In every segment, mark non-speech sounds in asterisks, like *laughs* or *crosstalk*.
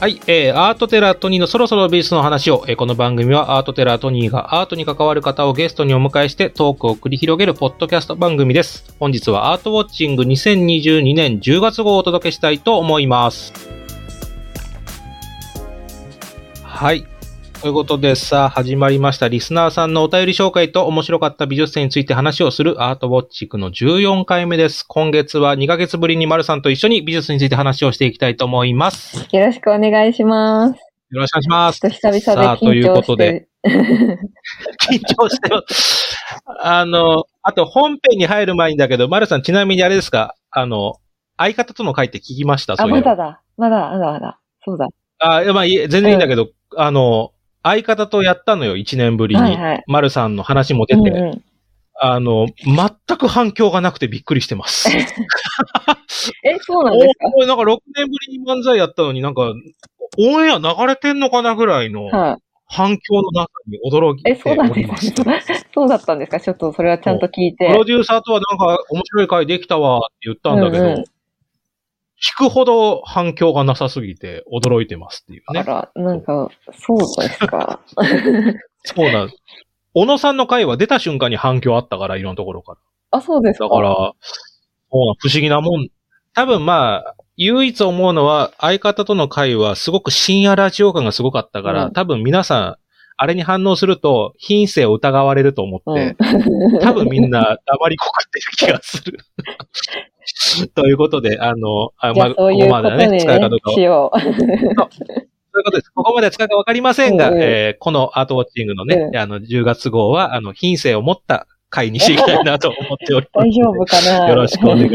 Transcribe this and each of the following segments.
はい、えー、アートテラートニーのそろそろ美術の話を、えーこの番組はアートテラートニーがアートに関わる方をゲストにお迎えしてトークを繰り広げるポッドキャスト番組です。本日はアートウォッチング2022年10月号をお届けしたいと思います。はい。ということでさあ始まりましたリスナーさんのお便り紹介と面白かった美術展について話をするアートウォッチングの14回目です。今月は2ヶ月ぶりに丸さんと一緒に美術について話をしていきたいと思います。よろしくお願いします。よろしくお願いします久々でさあという緊張しことで。緊張してます。*laughs* あの、あと本編に入る前にだけど、丸さんちなみにあれですか？あの、相方との会って聞きました？あ、まだだ。まだ、まだ、まだ。そうだ。あ、いやまあいい、全然いいんだけど、あの、相方とやったのよ、1年ぶりに。はいはい丸さんの話も出て、うんうん。あの、全く反響がなくてびっくりしてます。え、*laughs* そうなんですか？おなんか6年ぶりに漫才やったのになんか、オンエア流れてんのかなぐらいのはい。反響の中に驚いえ、てそうなんおります。ですか？*laughs* そうだったんですか？ちょっとそれはちゃんと聞いて。プロデューサーとはなんか面白い回できたわって言ったんだけど、うんうん聞くほど反響がなさすぎて驚いてますっていうね。あら、なんか、そうですか。*laughs* そうなんです。小野さんの回は出た瞬間に反響あったから、いろんなところから。あ、そうですか。だから、不思議なもん。多分まあ、唯一思うのは、相方との会はすごく深夜ラジオ感がすごかったから、うん多分皆さん、あれに反応すると、品性を疑われると思って、多分みんな黙りこくってる気がする。*laughs* ということで、あの、あじゃあ、そういうことにね使うかどうかはしよう。そういうことです。ここまでは使うかわかりませんが、うんうんえーこのアートウォッチングのね、うんあの、10月号は、あの、品性を持った回にしていきたいなと思っております。大丈夫かな？よろしくお願い。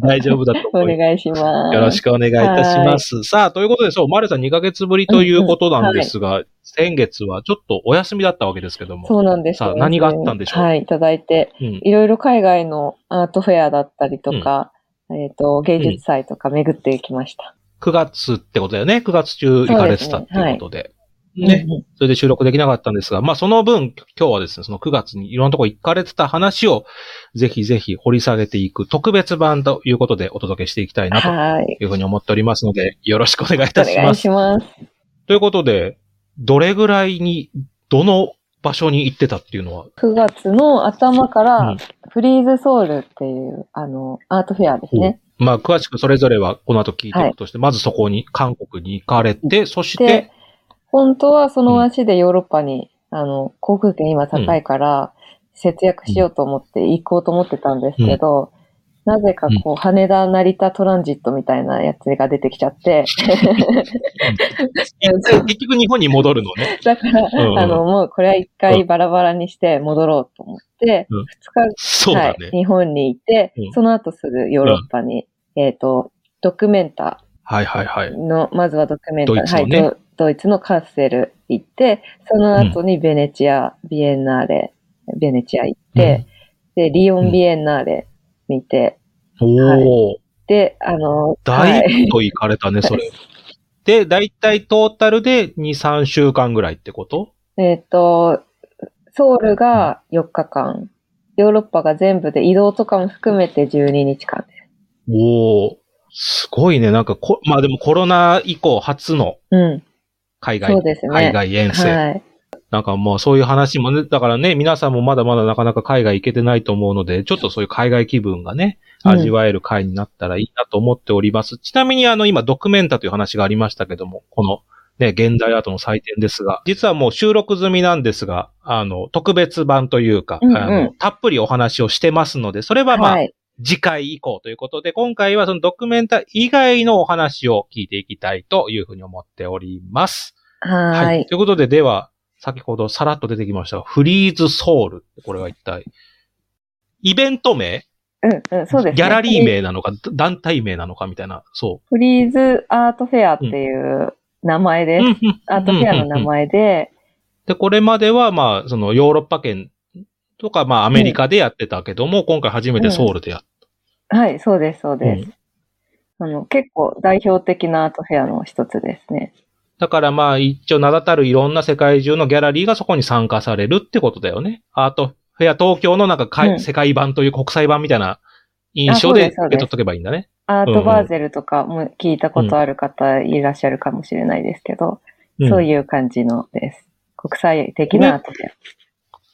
大丈夫だとお思います。願いします。よろしくお願いいたします。さあ、ということで、そう、マルさん2ヶ月ぶりということなんですが、先月はちょっとお休みだったわけですけども。そうなんですよさあ何があったんでしょう？はい、いただいて。うん。いろいろ海外のアートフェアだったりとか、えっ、と、芸術祭とか巡ってきました。9月ってことだよね。9月中行かれてたっていうことで。ね。うんうんそれで収録できなかったんですが、まあその分、今日はですね、その9月にいろんなとこ行かれてた話を、ぜひぜひ掘り下げていく特別版ということでお届けしていきたいなとはい。いうふうに思っておりますので、よろしくお願いいお願いたします。します。ということで、どれぐらいに、どの場所に行ってたっていうのは、9月の頭かうんら、フリーズソウルっていう、あの、アートフェアですね。まあ詳しくそれぞれはこの後聞いていくとして、まずそこに韓国に行かれて、そしてで、、本当はその足でヨーロッパに、あの、航空券今高いから、節約しようと思って行こうと思ってたんですけど、なぜかこう、羽田成田トランジットみたいなやつが出てきちゃって、*laughs* 結局日本に戻るのね。だから、うん。うんあの、もうこれは一回バラバラにして戻ろうと思って、うん。二日ね。はい、日本にいて、うん。その後すぐヨーロッパに、えっ、と、ドキュメンタはいはいはい。の、まずはドキュメンタ、ね。はいド、ドイツのカッセル行って、その後にベネチア、ビエンナーレ、ベネチア行って、で、リヨンビエンナーレ見て、おお、で、あの、は大い、と行かれたね、それ。で、だいたいトータルで2、3週間ぐらいってこと？えっ、と、ソウルが4日間、ヨーロッパが全部で移動とかも含めて12日間です。おお、すごいね。なんかこ、まあでもコロナ以降初のうん。海外、ね海外遠征。はい。なんかもうそういう話もね、だからね、皆さんもまだまだなかなか海外行けてないと思うので、ちょっとそういう海外気分がね、うん味わえる回になったらいいなと思っております。ちなみにあの今ドキュメンタという話がありましたけども、このね、現代アートの祭典ですが、実はもう収録済みなんですが、あの、特別版というか、うんうんあの、たっぷりお話をしてますので、それはまあ、はい。次回以降ということで、今回はそのドキュメンタ以外のお話を聞いていきたいというふうに思っております。はい。ということで、では、先ほどさらっと出てきましたが、フリーズソウルってこれは一体、イベント名？うん、うん、そうですね。ギャラリー名なのか、団体名なのかみたいな、そフリーズアートフェアっていう名前う。です。うんうんアートフェアの名前で、で、これまでは、まあ、そのヨーロッパ圏とか、まあ、アメリカでやってたけども、今回初めてソウルでやっはい、そうです、そうた。です。あの、結構代表的なアートフェアの一つですね。だからまあ、一応名だたるいろんな世界中のギャラリーがそこに参加されるってことだよね。アートフェア東京のなんかうん世界版という国際版みたいな印象で受け取っとけばいいんだね。アートバーゼルとかも聞いたことある方いらっしゃるかもしれないですけど、うんそういう感じのです。国際的なアートで。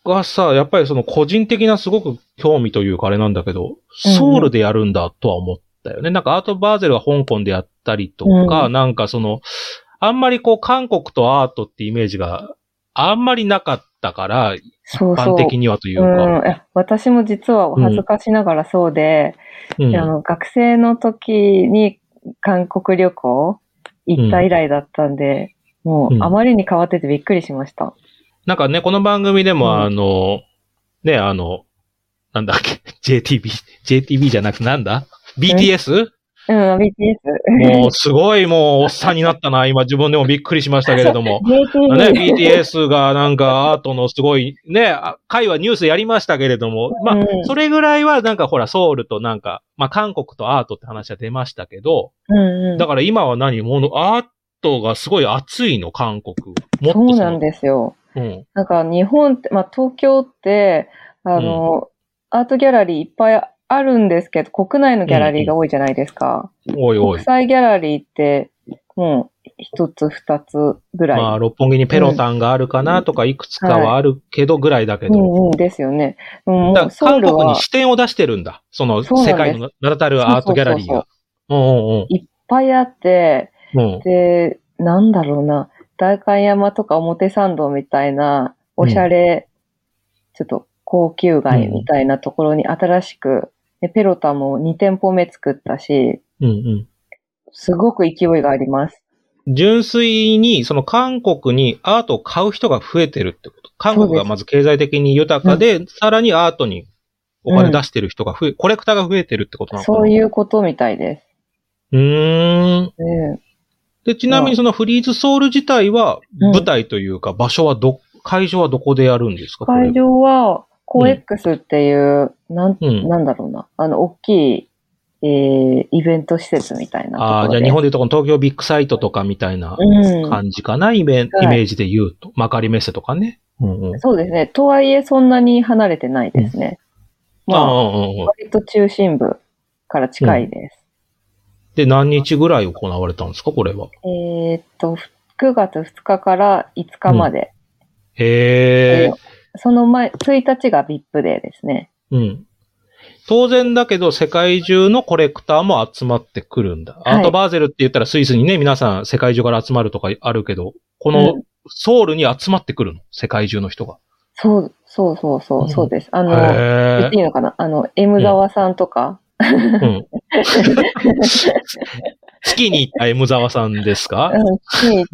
がさ、やっぱりその個人的なすごく興味というかあれなんだけど、うんソウルでやるんだとは思ったよね。なんかアートバーゼルは香港でやったりとか、うなんかその、あんまりこう韓国とアートってイメージがあんまりなかったから、そうそう。一般的にはといううか。ん、え私も実は恥ずかしながらそうで、うんあの学生の時に韓国旅行行った以来だったんで、もううんあまりに変わっててびっくりしました。なんかね、この番組でも、うんあの、ね、あの、なんだっけ、*laughs* JTB、JTB じゃなくてなんだ ?BTS? うん、BTS。もう、すごいもう、おっさんになったな。*laughs* 今自分でもびっくりしましたけれども。*laughs* ね、BTS がなんかアートのすごい、ね、あ回はニュースやりましたけれども、まあう、んそれぐらいはなんかほら、ソウルとなんか、まあ、韓国とアートって話は出ましたけど、うんうんだから今は何もの、アートがすごい熱いの、韓国。もっとそうなんですよ。うん。なんか日本って、まあ東京って、あの、アートギャラリーいっぱいあるんですけど、国内のギャラリーが多いじゃないですか。おいおい国。際ギャラリーって、もう一つ二つぐらい。まあ、六本木にペロタンがあるかなとか、いくつかはあるけどぐらいだけど。うんうんですよね。うん、もうだからソウルは韓国に視点を出してるんだ。そのそうなんです世界の名だたるアートギャラリーが。うんうんいっぱいあって、うん。うんで、なんだろうな、代官山とか表参道みたいな、おしゃれ、ちょっと高級街みたいなところに新しく、でペロタも2店舗目作ったし、うんうん。すごく勢いがあります。純粋に、その韓国にアートを買う人が増えてるってこと。韓国がまず経済的に豊かで、さらにアートにお金出してる人が増え、コレクターが増えてるってことなのかなそういうことみたいです。うーん。ねで、ちなみにそのフリーズソウル自体は、うん舞台というか、場所はど、会場はどこでやるんですか？会場は、コエックスっていう、なん、うんなんだろうな、あの、大きい、えー、イベント施設みたいな。ああ、じゃあ日本でいうとこの東京ビッグサイトとかみたいなうん。感じかな、イメはいイメージで言うと。幕張メッセとかね。うんうん。そうですね。とはいえ、そんなに離れてないですね。まあ、ああ、うんうん。割と中心部から近いです。で、何日ぐらい行われたんですか、これは？えーっと、9月2日から5日まで。へえ。その前、1日が VIP デーですね。うん。当然だけど、世界中のコレクターも集まってくるんだ。はいアートバーゼルって言ったらスイスにね、皆さん世界中から集まるとかあるけど、こうのんソウルに集まってくるの？世界中の人が。そう、そうそうそうう、んそうです。あの、言へっていいのかな？あの、M 沢さんとか、え。うん。月に行った M 沢さんですか？うん、月に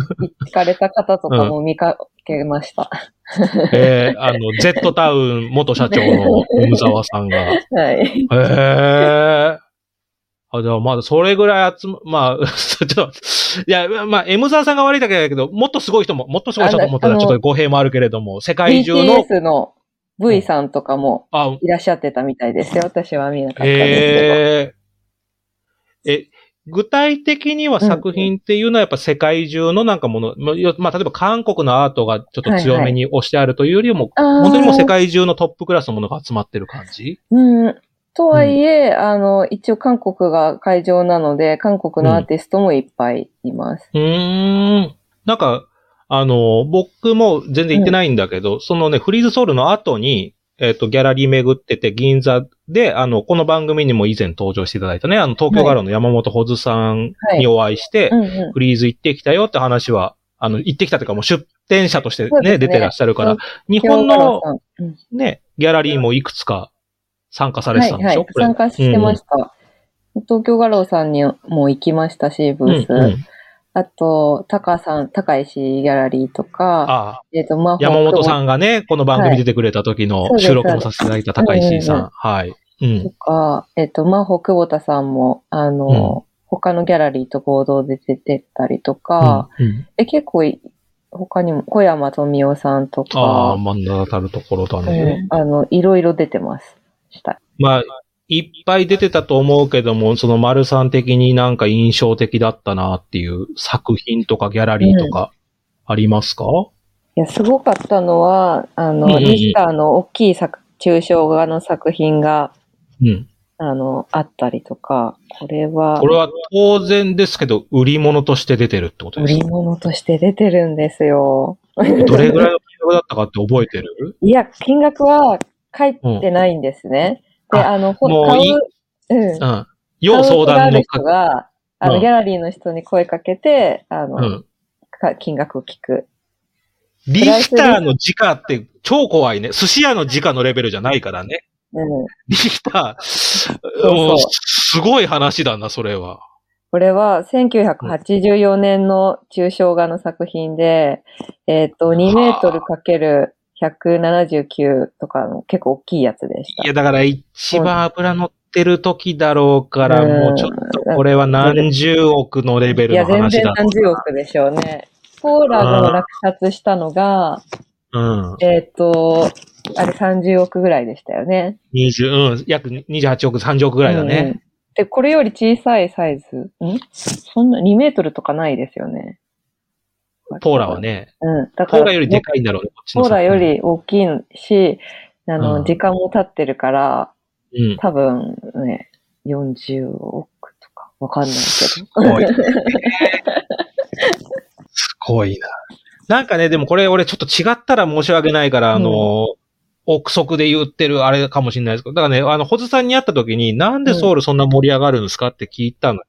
行かれた方とかも見かけました。*laughs* えー、あの、Z タウン元社長の M 沢さんが。へはい。え。あ、じゃあまだそれぐらい集ま、まあ、*laughs* ちょっと、いや、まあ、M 沢さんが悪いだけだけど、もっとすごい人も、もっとすごい人と思ったらちょっと語弊もあるけれども、世界中の、BTS の V さんとかもあ、いらっしゃってたみたいですよ。私は見なかったですけど。へえ。え、具体的には作品っていうのはやっぱ世界中のなんかもの、まあ例えば韓国のアートがちょっと強めに押してあるというよりも、あー本当にもう世界中のトップクラスのものが集まってる感じ？うん。とはいえ、あの、一応韓国が会場なので、韓国のアーティストもいっぱいいます。うーん。なんか、あの、僕も全然行ってないんだけど、そのね、フリーズソウルの後に、えっ、と、ギャラリー巡ってて、銀座で、あの、この番組にも以前登場していただいたね、あの、東京ガロの山本穂津さんにお会いして、うんうん。フリーズ行ってきたよって話は、あの、行ってきたというかもう出店者としてね、ね。出てらっしゃるから、日京本のね、ギャラリーもいくつか参加されてたんでしょ、はいはい。参加してました。東京ガロさんにも行きましたし、ブース。うんうんあと、高さん、高石ギャラリーとか、ああ、えっ、と、まあ、山本さんんがね、この番組出てくれた時の収録もさせていただいた高石さうんん。はい。うんと。か、えっ、と、まあ、久保田さんも、あの、他のギャラリーと合同で出てたりとか、うんうんえ、結構い、他にも、小山富夫さんとああ、か、真ん中たるところだうね。んあの、いろいろ出てます。した。まあ、いっぱい出てたと思うけども、その丸さん的になんか印象的だったなっていう作品とかギャラリーとかありますか、いや、すごかったのは、あの、うんうんうんリスターの大きい作、抽象画の作品が、うん。あの、あったりとか、これはこ、れは当然ですけど、売り物として出てるってこと売ですか？り物として出てるんですよ。どれぐらいの金額だったかって覚えてる？いや、金額は書いてないんですね。で、ああの、ほもう買ういい、うん。うん。要相談の人が、あの、うんギャラリーの人に声かけて、あの、うん。か金額を聞く。リヒターの時価って超怖いね。寿司屋の時価のレベルじゃないからね。うん。リヒター、すごい話だな、それは。これは1984年の抽象画の作品で、えっ、と、2メートルかける179とかの結構大きいやつでしたい。や、だから一番油乗ってる時だろうから、うんもうちょっとこれは何十億のレベルいや、全然の話だ。何十億でしょうね。ポーラードの落札したのが、うん。えっ、と、あれ30億ぐらいでしたよね。20、うん、約28億、30億ぐらいだうんね。で、これより小さいサイズ、ん？そんな2メートルとかないですよね。ポーラは。ね。うん。だから、ポーラよりでかいんだろうね、こっちのポーラより大きいし、あの、うん時間も経ってるから、うん。多分ね、40億とか、わかんないけすごい。すごいな。なんかね、でもこれ俺ちょっと違ったら申し訳ないから、あの、憶測で言ってるあれかもしれないですけど、だからね、あの、ホズさんに会った時に、なんでソウルそんな盛り上がるんですかって聞いたの。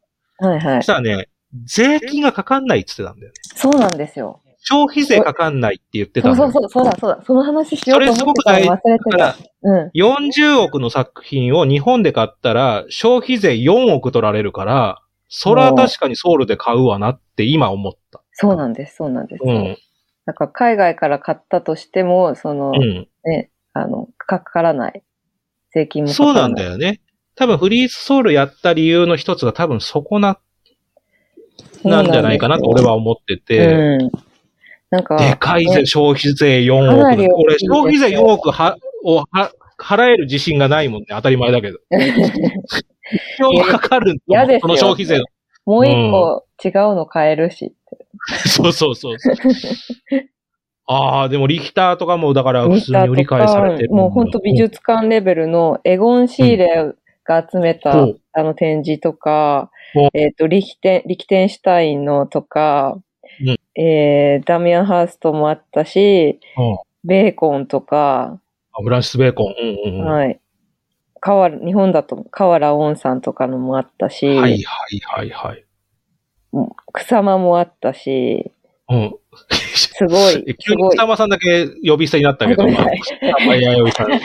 ど。はいはいそし。たらね、税金がかかんないって言ってたんだよね。そうなんですよ。消費税かかんないって言ってたのよ。そうそうそう、そうだそうだ。その話しようと思ってたの忘れてだからた。、うん。40億の作品を日本で買ったら、消費税4億取られるから、それは確かにソウルで買うわなって今思った。そうなんです、そうなんです。うん。だから海外から買ったとしても、その、うん。ね、あの、かからない。税金もかそうなんからない。だよね。多分フリースソウルやった理由の一つが多分そこな、なんじゃないかなと俺は思ってて、うん。なんか、でかいぜ、ね消費税4億俺、消費税4億は、をは、払える自信がないもんね。当たり前だけど。*laughs* 票がかかるん嫌での消費税の。もう一個違うの買えるし。*laughs* そうそうそうそう。ああ、でもリヒターとかも、だから普通に売り買いされてる。もう本当美術館レベルのエゴン・シーレが集めた、うんあの展示とかうん、えっ、と、リヒテン、リキテンシュタインのとか、うんえー、ダミアン・ハーストもあったし、うんベーコンとか、あフランシス・ベーコン。うんうんうん。はいはい。河原日本だと河原温さんとかのもあったし、はいはいはい。草間もあったし、うん。すごい、*laughs* 急に。草間さんだけ呼び捨てになったけど、まあ草間弥生さん、ま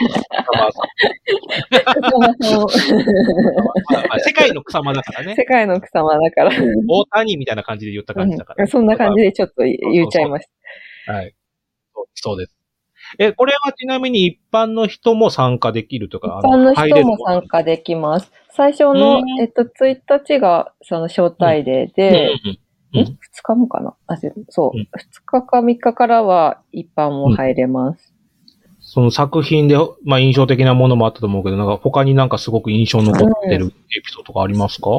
あ世界の草間だからね。世界の草間だから、大谷みたいな感じで言った感じだから。うんそんな感じでちょっと言っちゃいました。はい。そうです。え、これはちなみに一般の人も参加できるとか、一般の人も参加できます。最初のう、んえっと、1日がその招待デーうんで、うんうんん2日もかな？あ、そうそう。うん2日か3日からは一般も入れます。その作品で、まあ印象的なものもあったと思うけど、なんか他になんかすごく印象に残ってるエピソードがありますか、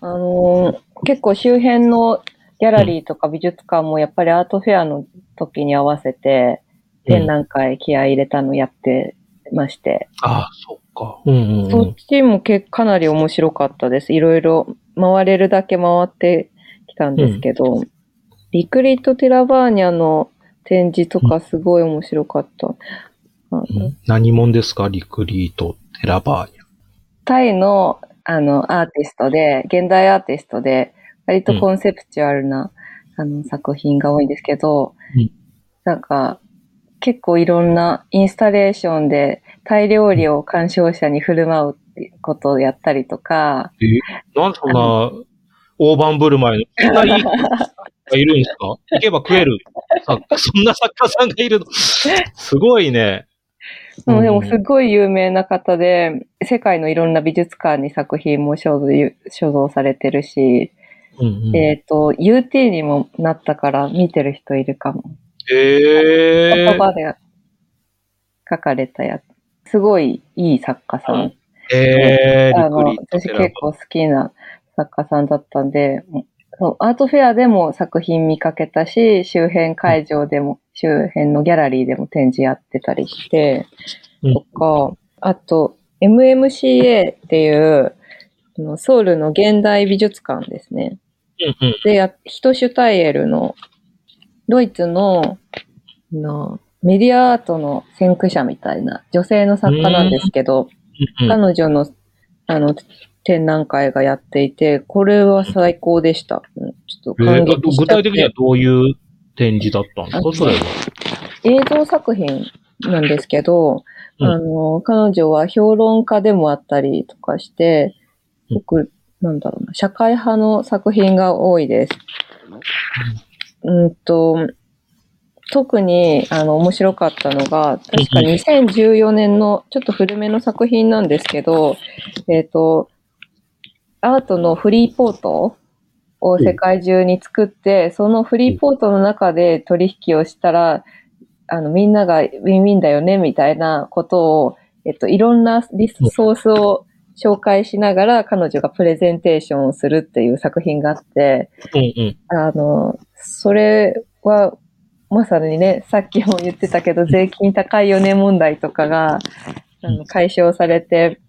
あのー結構周辺のギャラリーとか美術館もやっぱりアートフェアの時に合わせて展覧会気合い入れたのやってまして、ああ、そっか。うんうんうんそっ。ちもけかなり面白かったです。いろいろ回れるだけ回ってきたんですけど、リクリット・テラバーニャの展示とかすごい面白かった。うん。何者ですか？リクリート、テラバーニャ。タイのあのアーティストで、現代アーティストで、割とコンセプチュアルな、あの作品が多いんですけど、うん。なんか結構いろんなインスタレーションでタイ料理を鑑賞者に振る舞うってことをやったりとか、なんでそんな大盤振る舞いの、そんないるんですか？行けば食えるさそんな作家さんがいるの。すごいね。でもでもすごい有名な方で、世界のいろんな美術館に作品も所蔵されてるし、うんうん、えっ、と、UT にもなったから見てる人いるかも。えー、言葉で書かれたやつ。すごいいい作家さん。えー、あの私結構好きな作家さんだったんで、そうアートフェアでも作品見かけたし、周辺会場でも、周辺のギャラリーでも展示やってたりして、うん。とか、あと、MMCA っていう、ソウルの現代美術館ですね。で、やヒトシュタイエルの、ドイツの、のメディアアートの先駆者みたいな女性の作家なんですけど、彼女の、あの、展覧会がやっていて、これは最高でした。うんちょっとえー感激し具体的にはどういう展示だったんですか？それは。映像作品なんですけど、うんあの、彼女は評論家でもあったりとかして、うん僕、なんだろうな、社会派の作品が多いです。うんと、特に、あの、面白かったのが、確かうん2014年の、ちょっと古めの作品なんですけど、えっ、と、アートのフリーポートを世界中に作って、そのフリーポートの中で取引をしたら、あの、みんながウィンウィンだよね、みたいなことを、えっと、いろんなリソースを紹介しながら彼女がプレゼンテーションをするっていう作品があって。あの、それは、まさにね、さっきも言ってたけど、税金高いよね問題とかが、あの解消されて、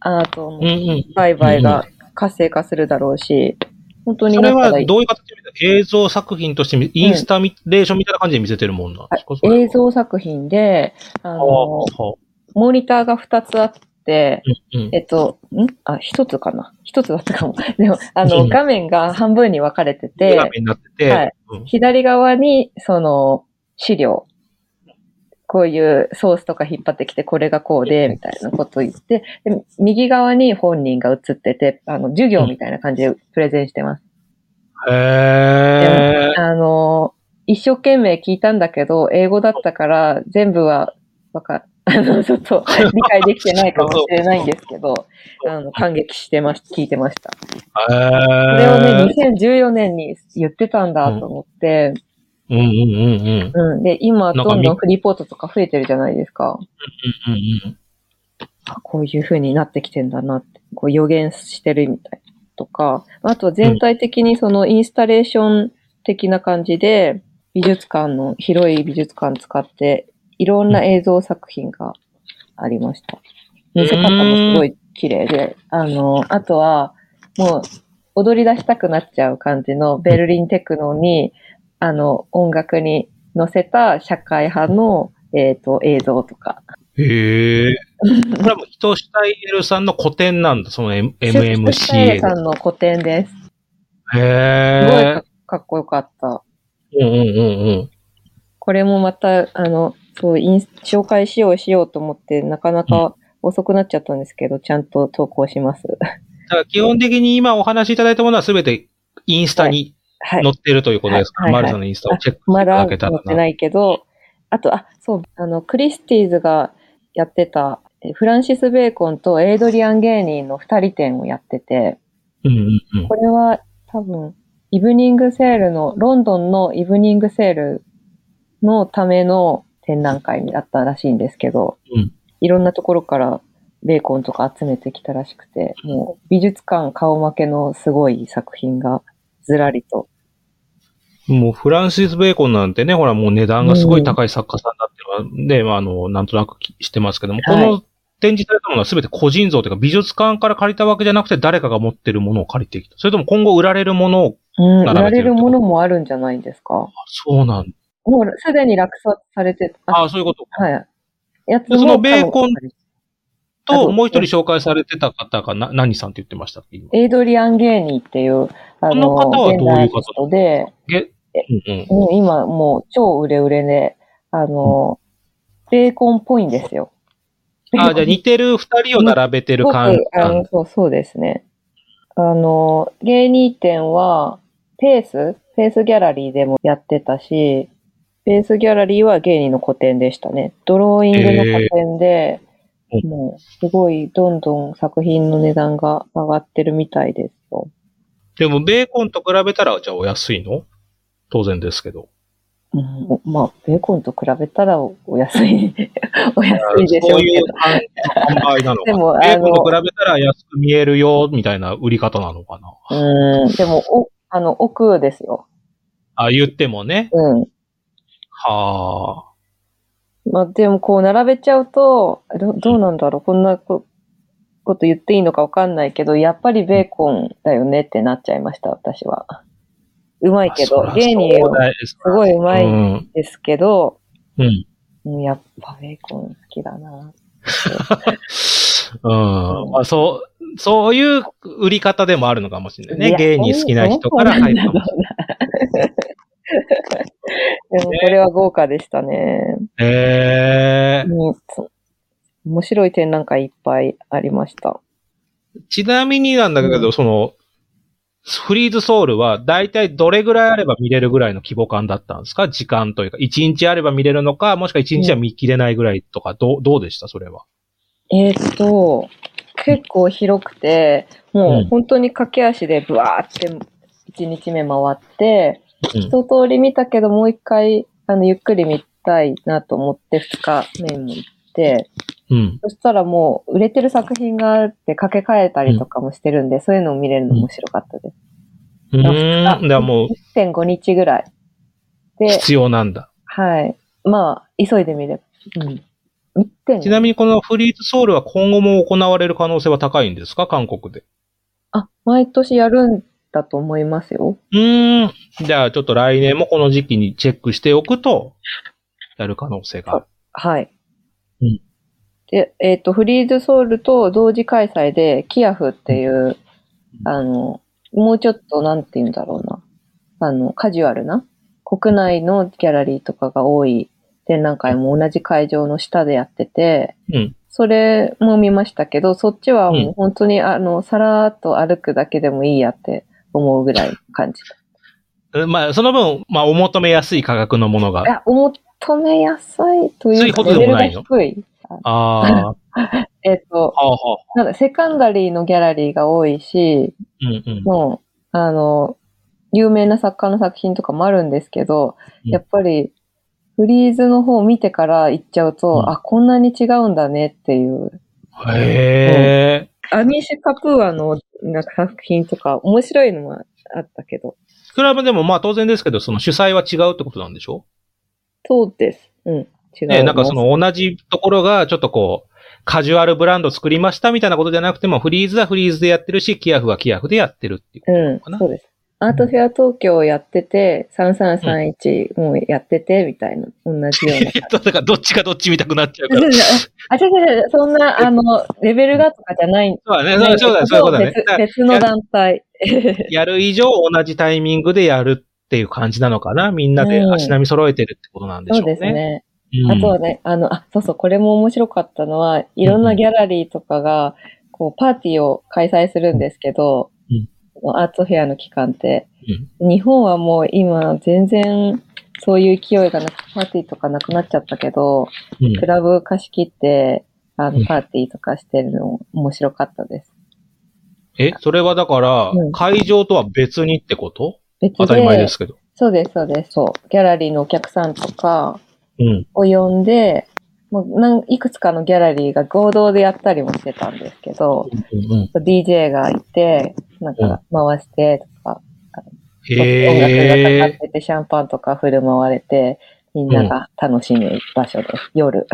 アートのうんうん。売買が活性化するだろうし、本当にそれはどういう形で映像作品としてみインスタレーションみたいな感じで見せてるもんなんですか、それは。映像作品で、ああの、あ。モニターが2つあって、うんうん。えっと、ん？あ、1つかな ?1 つだったかも。*laughs* でも、あの、うん。画面が半分に分かれてて、画面になってて、はい。うん。左側に、その、資料。こういうソースとか引っ張ってきて、これがこうで、みたいなことを言って、で右側に本人が映ってて、あの、授業みたいな感じでプレゼンしてます。へー。あの、一生懸命聞いたんだけど、英語だったから、全部は、わか、*laughs* あの、ちょっと理解できてないかもしれないんですけど、あの、感激してまし、聞いてました。これをへー。ね、2014年に言ってたんだと思って、うんうんうんうん。うん。で、今、なんかみどんどんフリーポートとか増えてるじゃないですか。うんうんあこういう風になってきてんだなって、こう予言してるみたいとか、あとは全体的にそのインスタレーション的な感じで、美術館の、広い美術館使って、いろんな映像作品がありました。見せ方もすごい綺麗で、あの、あとは、もう、踊り出したくなっちゃう感じのベルリンテクノに、あの、音楽に乗せた社会派の、えっ、と、映像とか、へえ。*laughs* これはもう、ヒトシュタイエルさんの古典なんだ、その M- シュシタイエ MMCA さんの個展です。で。すごいへかかっこよかった。え。うんうんうんうん。これもまた、あの、そう、インス紹介しようしようと思って、なかなか遅くなっちゃったんですけど、ちゃんと投稿します。だから基本的に今お話しいただいたものはすべてインスタにはい載。ってるということですか、はいはいマルさんのインスタをチェックしていたまだだけたらな？載ってないけど、あと、あ、そう、あの、クリスティーズがやってた、えフランシス・ベーコンとエイドリアン・ゲーニーの二人展をやってて、うんうんうん。これは多分、イブニングセールの、ロンドンのイブニングセールのための展覧会だったらしいんですけど、うんいろんなところからベーコンとか集めてきたらしくて、もう美術館顔負けのすごい作品がずらりと。もうフランシス・ベーコンなんてね、ほらもう値段がすごい高い作家さんだっていうのは、ね、まああの、なんとなく知ってますけども、はいこの展示されたものは全て個人像というか美術館から借りたわけじゃなくて誰かが持ってるものを借りてきた。それとも今後売られるものを、うん、売並べてるられるものもあるんじゃないですか。そうなんだ。もうすでに落札されて、ああ、そういうことか。はい。やつもそのベーコンと、ともう一人紹介されてた方がな、何さんって言ってましたっけ今エイドリアン・ゲーニーっていう、あこの方はどういう方で、げうんうん。うん、今もう超売れ売れで、あの、ベーコンっぽいんですよ。あ、じゃあ似てる二人を並べてる感 *laughs* じあのそう、そうですね。あの、芸人展は、ペース？ペースギャラリーでもやってたし、ペースギャラリーは芸人の個展でしたね。ドローイングの個展で、へーもう、すごい、どんどん作品の値段が上がってるみたいですよ。でも、ベーコンと比べたら、じゃあお安いの？当然ですけど。うん、まあ、ベーコンと比べたらお安い、*laughs* お安いでしょそうういうけど。販売なのかでもな。ベーコンとあ比べたら安く見えるよ、みたいな売り方なのかな？うん、でも、お、あの、奥ですよ。あ、言ってもね。うん。はあ。まあ、でも、こう、並べちゃうと、どどうなんだろう。こんなここと言っていいのかわかんないけど、やっぱりベーコンだよねってなっちゃいました、私は。うまいけど、ゲーニーはすごいうまいんですけど、うん。うんやっぱベーコン好きだな。*laughs* うん。まあ、そう、そういう売り方でもあるのかもしれないね。芸人好きな人から入るかもしそうなんだろうな *laughs* でもこれは豪華でしたね。へーうん面白い展覧会いっぱいありました。ちなみになんだけど、うん。その、フリーズソウルは、だいたいどれぐらいあれば見れるぐらいの規模感だったんですか？時間というか、1日あれば見れるのか、もしくは1日は見切れないぐらいとか、どう、どうでした？それは。えーっと、結構広くて、もう本当に駆け足でブワーって1日目回って、うん。一通り見たけどもう一回、あの、ゆっくり見たいなと思って2日目も行うん。そしたらもう売れてる作品があって掛け替えたりとかもしてるんで、そういうのを見れるの面白かったです。うーん。だからもう、1.5日ぐらい。で、必要なんだ。はい。まあ、急いで見れば。うん。1.5ちなみにこのフリーズソウルは今後も行われる可能性は高いんですか？韓国で。あ、毎年やるんだと思いますよ。うーん。じゃあちょっと来年もこの時期にチェックしておくと、やる可能性がある。はい。うんで、えっ、と、フリーズソウルと同時開催で、キアフっていう、あの、もうちょっと、なんて言うんだろうな。あの、カジュアルな、国内のギャラリーとかが多い展覧会も同じ会場の下でやってて、うん。それも見ましたけど、そっちはもう本当に、あの、さらーっと歩くだけでもいいやって思うぐらいの感じ。えまあ、その分、まあ、お求めやすい価格のものが。いや、お求めやすいというか、レベルが低い。ああ。*laughs* はえっ、と、あはあ。なんかセカンダリーのギャラリーが多いし、うんうん。もう、あの、有名な作家の作品とかもあるんですけど、うんやっぱり、フリーズの方を見てから行っちゃうと、うんあ、こんなに違うんだねっていう。へえ。アミーシュ・カプーアのなんか作品とか面白いのもあったけど、それはでもまあ当然ですけど、その主催は違うってことなんでしょ？そうです。うん。違う。ね、なんかその同じところがちょっとこう、カジュアルブランド作りましたみたいなことじゃなくても、フリーズはフリーズでやってるし、キアフはキアフでやってるっていう。かなうん、そうです。アートフェア東京やってて、3331もうやってて、みたいな、同じような *laughs* えっと、だからどっちがどっち見たくなっちゃうから。あ、違う違うそんな、*laughs* あの、レベルがとかじゃない。そうだね、そうそうだね、そういうことだね。別の団体。やる以上同じタイミングでやるっていう感じなのかな？みんなで足並み揃えてるってことなんでしそうょうね。ですね。うん。あとはね、あの、あ、そうそう、これも面白かったのは、いろんなギャラリーとかが、こう、パーティーを開催するんですけど、アートフェアの期間って、日本はもう今全然そういう勢いがなく、パーティーとかなくなっちゃったけど、うん。クラブ貸し切って、あの、うん。パーティーとかしてるの面白かったです。え、それはだからうん、会場とは別にってこと？別当たり前ですけど。そうです、そうです。そう。ギャラリーのお客さんとかうん。を呼んで、もうなんいくつかのギャラリーが合同でやったりもしてたんですけど、うんうん、DJ がいて、なんか回してとか、音楽が。かかってて、シャンパンとか振る舞われて、みんなが楽しむ場所です。夜。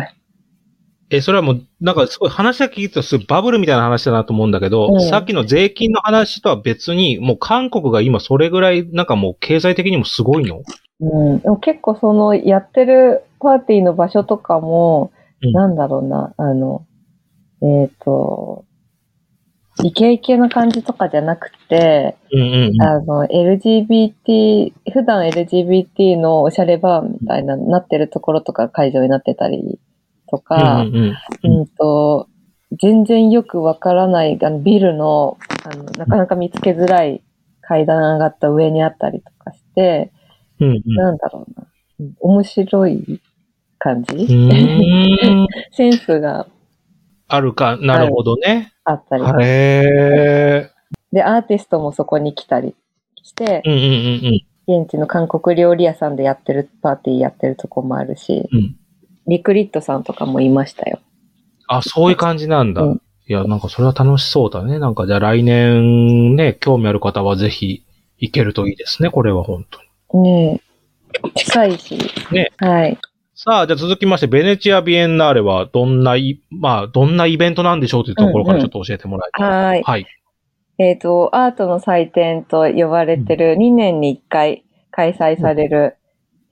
え、それはもう、なんかすごい話が聞いてすごいバブルみたいな話だなと思うんだけど、うん。さっきの税金の話とは別に、もう韓国が今それぐらい、なんかもう経済的にもすごいの？うん、でも結構そのやってるパーティーの場所とかも、うん。なんだろうな、あの、えっ、と、イケイケな感じとかじゃなくて、うんうんうん。あの、LGBT、普段 LGBT のおしゃれバーみたいな、なってるところとか会場になってたりとか、うんうんと、全然よくわからないあのビルのあの、なかなか見つけづらい階段上がった上にあったりとかして、うんうん。なんだろうな、うん面白い感じ、*laughs* センスがあるか、なるほどね。あったり、へえ。で、アーティストもそこに来たりして、うんうんうんうん。現地の韓国料理屋さんでやってる、パーティーやってるとこもあるし、うんリクリットさんとかもいましたよ。あ、そういう感じなんだ。うんいや、なんかそれは楽しそうだね。なんかじゃあ来年ね、興味ある方はぜひ行けるといいですね。これは本当に。ねえ。近いし。ねはい。さあ、じゃあ続きまして、ベネチア・ビエンナーレはどんない、まあ、どんなイベントなんでしょうというところからちょっと教えてもらいたい。はい。はい。えっ、と、アートの祭典と呼ばれてる2年に1回開催される、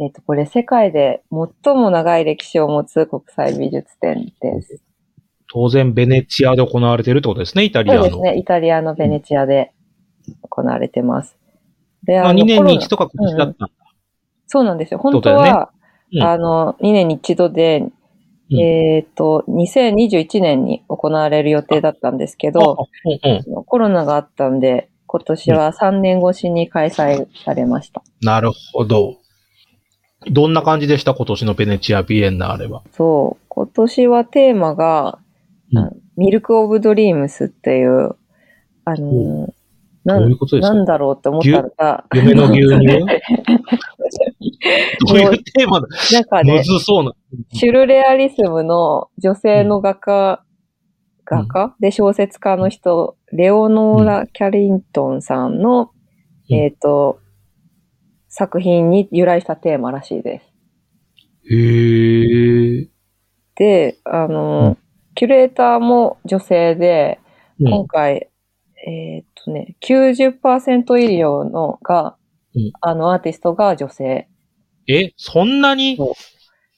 えっ、と、これ世界で最も長い歴史を持つ国際美術展です。当然、ベネチアで行われているってことですね、イタリアの。そうですね。イタリアのベネチアで行われてます。で、まあ、の2年にコロナ1とか今年だったんだ。そうなんですよ。本当そうだよねは、うんあの、2年に一度で、うんえっ、と、2021年に行われる予定だったんですけど、うんうん。コロナがあったんで、今年は3年越しに開催されました。なるほど。どんな感じでした？今年のベネチア・ビエンナーレは。そう、今年はテーマが、うん。あミルク・オブ・ドリームスっていう、あの、などういうなんだろうって思ったら、夢の牛乳？*laughs* どういうテーマだ？む中で、ずそうな。シュルレアリスムの女性の画家、画家？で小説家の人、レオノーラ・キャリントンさんの、うん。えっ、と、作品に由来したテーマらしいです。へー。で、あの、うんキュレーターも女性で、うん今回、えっ、とね、90%以上のが、うんあのアーティストが女性。え、そんなに？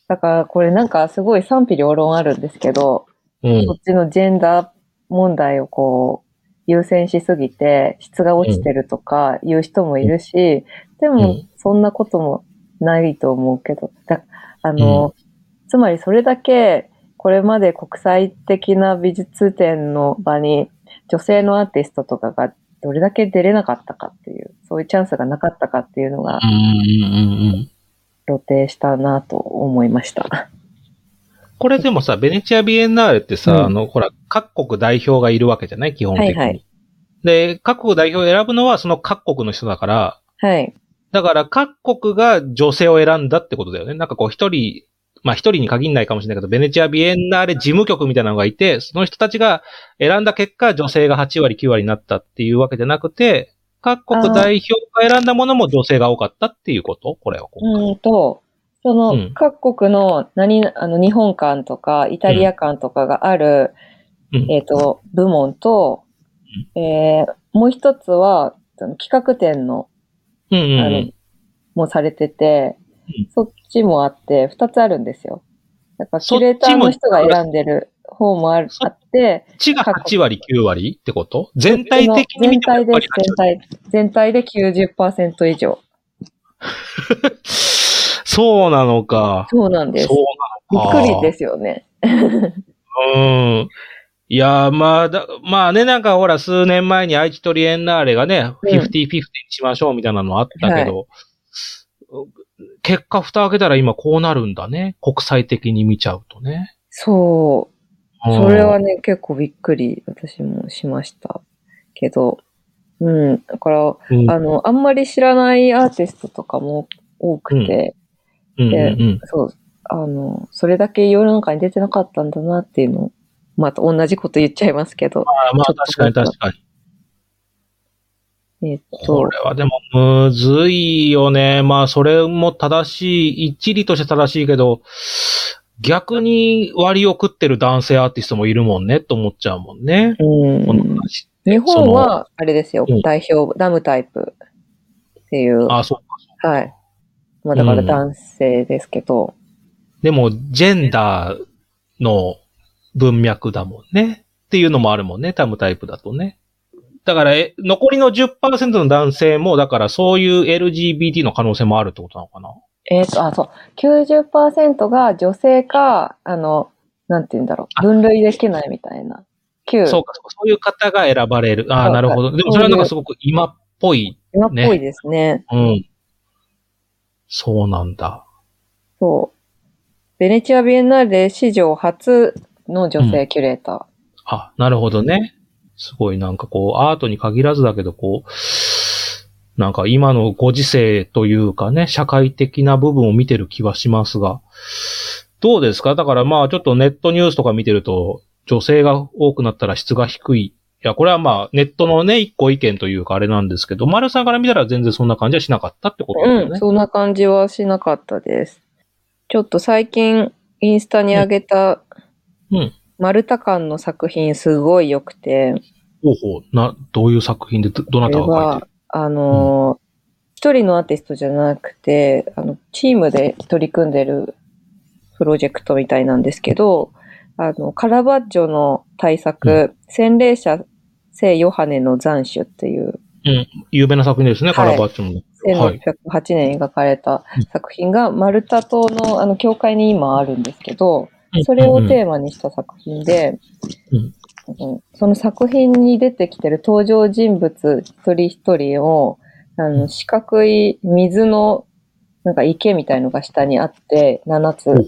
だからこれなんかすごい賛否両論あるんですけど、うんこ。っちのジェンダー問題をこう、優先しすぎて質が落ちてるとか言う人もいるし、でうもんそんなこともないと思うけど、だあの、つまりそれだけこれまで国際的な美術展の場に女性のアーティストとかがどれだけ出れなかったかっていう、そういうチャンスがなかったかっていうのが。露呈したなと思いました。これでもさ、ベネチア・ビエンナーレってさ、うんあの、ほら、各国代表がいるわけじゃない基本的に。はいはいで、各国代表を選ぶのはその各国の人だから、はい。だから各国が女性を選んだってことだよね。なんかこう一人、まあ一人に限らないかもしれないけど、ベネチア・ビエンナーレ事務局みたいなのがいて、その人たちが選んだ結果、女性が8割、9割になったっていうわけじゃなくて、各国代表が選んだものも女性が多かったっていうこと？これは。うーんと、そのうん各国の何、あの日本館とかイタリア館とかがある、うんえっ、と、部門と、えーもう一つは、その企画展の、うんうんあのうん。もされててうん、そっちもあって、二つあるんですよ。だから、キュレーターの人が選んでる方もあるそあって、ちが8割、9割ってこと？全体的に見全体です。全体、全体で90%以上。*laughs* そうなのか。そうなんです。そうびなのか。っくりですよね。うん。いや、まあ、だ、まあね、なんかほら、数年前に愛知トリエンナーレがね、うん50-50にしましょうみたいなのあったけど、結果蓋開けたら今こうなるんだね。国際的に見ちゃうとね。そう。うんそれはね、結構びっくり、私もしました。けど、うん。だから、うん、あの、あんまり知らないアーティストとかも多くて、うんうんうん。そう、あの、それだけ世の中に出てなかったんだなっていうのを、また同じこと言っちゃいますけど、あまあちょっと確かに確かに。えっこと、れはでもむずいよね。まあそれも正しい、一理として正しいけど、逆に割を食ってる男性アーティストもいるもんね、と思っちゃうもんね。うん日本は、あれですようん、代表、ダムタイプっていう、あ、そうか。はい。まあだから男性ですけど、でも、ジェンダーの文脈だもんね。っていうのもあるもんね、タムタイプだとね。だから、え残りの10%の男性も、だからそういう LGBT の可能性もあるってことなのかな？えっ、と、あ、そう、90%が女性か、あの、なんて言うんだろう、分類できないみたいな。9、そうか、そういう方が選ばれる。ああ、なるほど。でもそれはなんかすごく今っぽい。今っぽいですね。うん。そうなんだ。そう。ベネチア・ビエンナーレ史上初の女性キュレーター。あ、なるほどね。すごいなんかこう、アートに限らずだけど、こう、なんか今のご時世というかね、社会的な部分を見てる気はしますが、どうですか？だからまあちょっとネットニュースとか見てると、女性が多くなったら質が低い。いや、これはまあネットのね、一個意見というかあれなんですけど、丸さんから見たら全然そんな感じはしなかったってことだよね。うん、そんな感じはしなかったです。ちょっと最近インスタに上げたうん。マルタ館の作品すごい良くて、ほうほう。な、どういう作品でど、どなたが書いては、あのー一人のアーティストじゃなくて、あの、チームで取り組んでるプロジェクトみたいなんですけど、あの、カラバッジョの大作、洗礼者聖ヨハネの残首っていう、うん。有名な作品ですね、カラバッチョの。はい。1608年に描かれた作品が、マルタ島のあの教会に今あるんですけど、それをテーマにした作品で、うんうんその作品に出てきてる登場人物一人一人を、あの、四角い水の、なんか池みたいのが下にあって、7つ。うん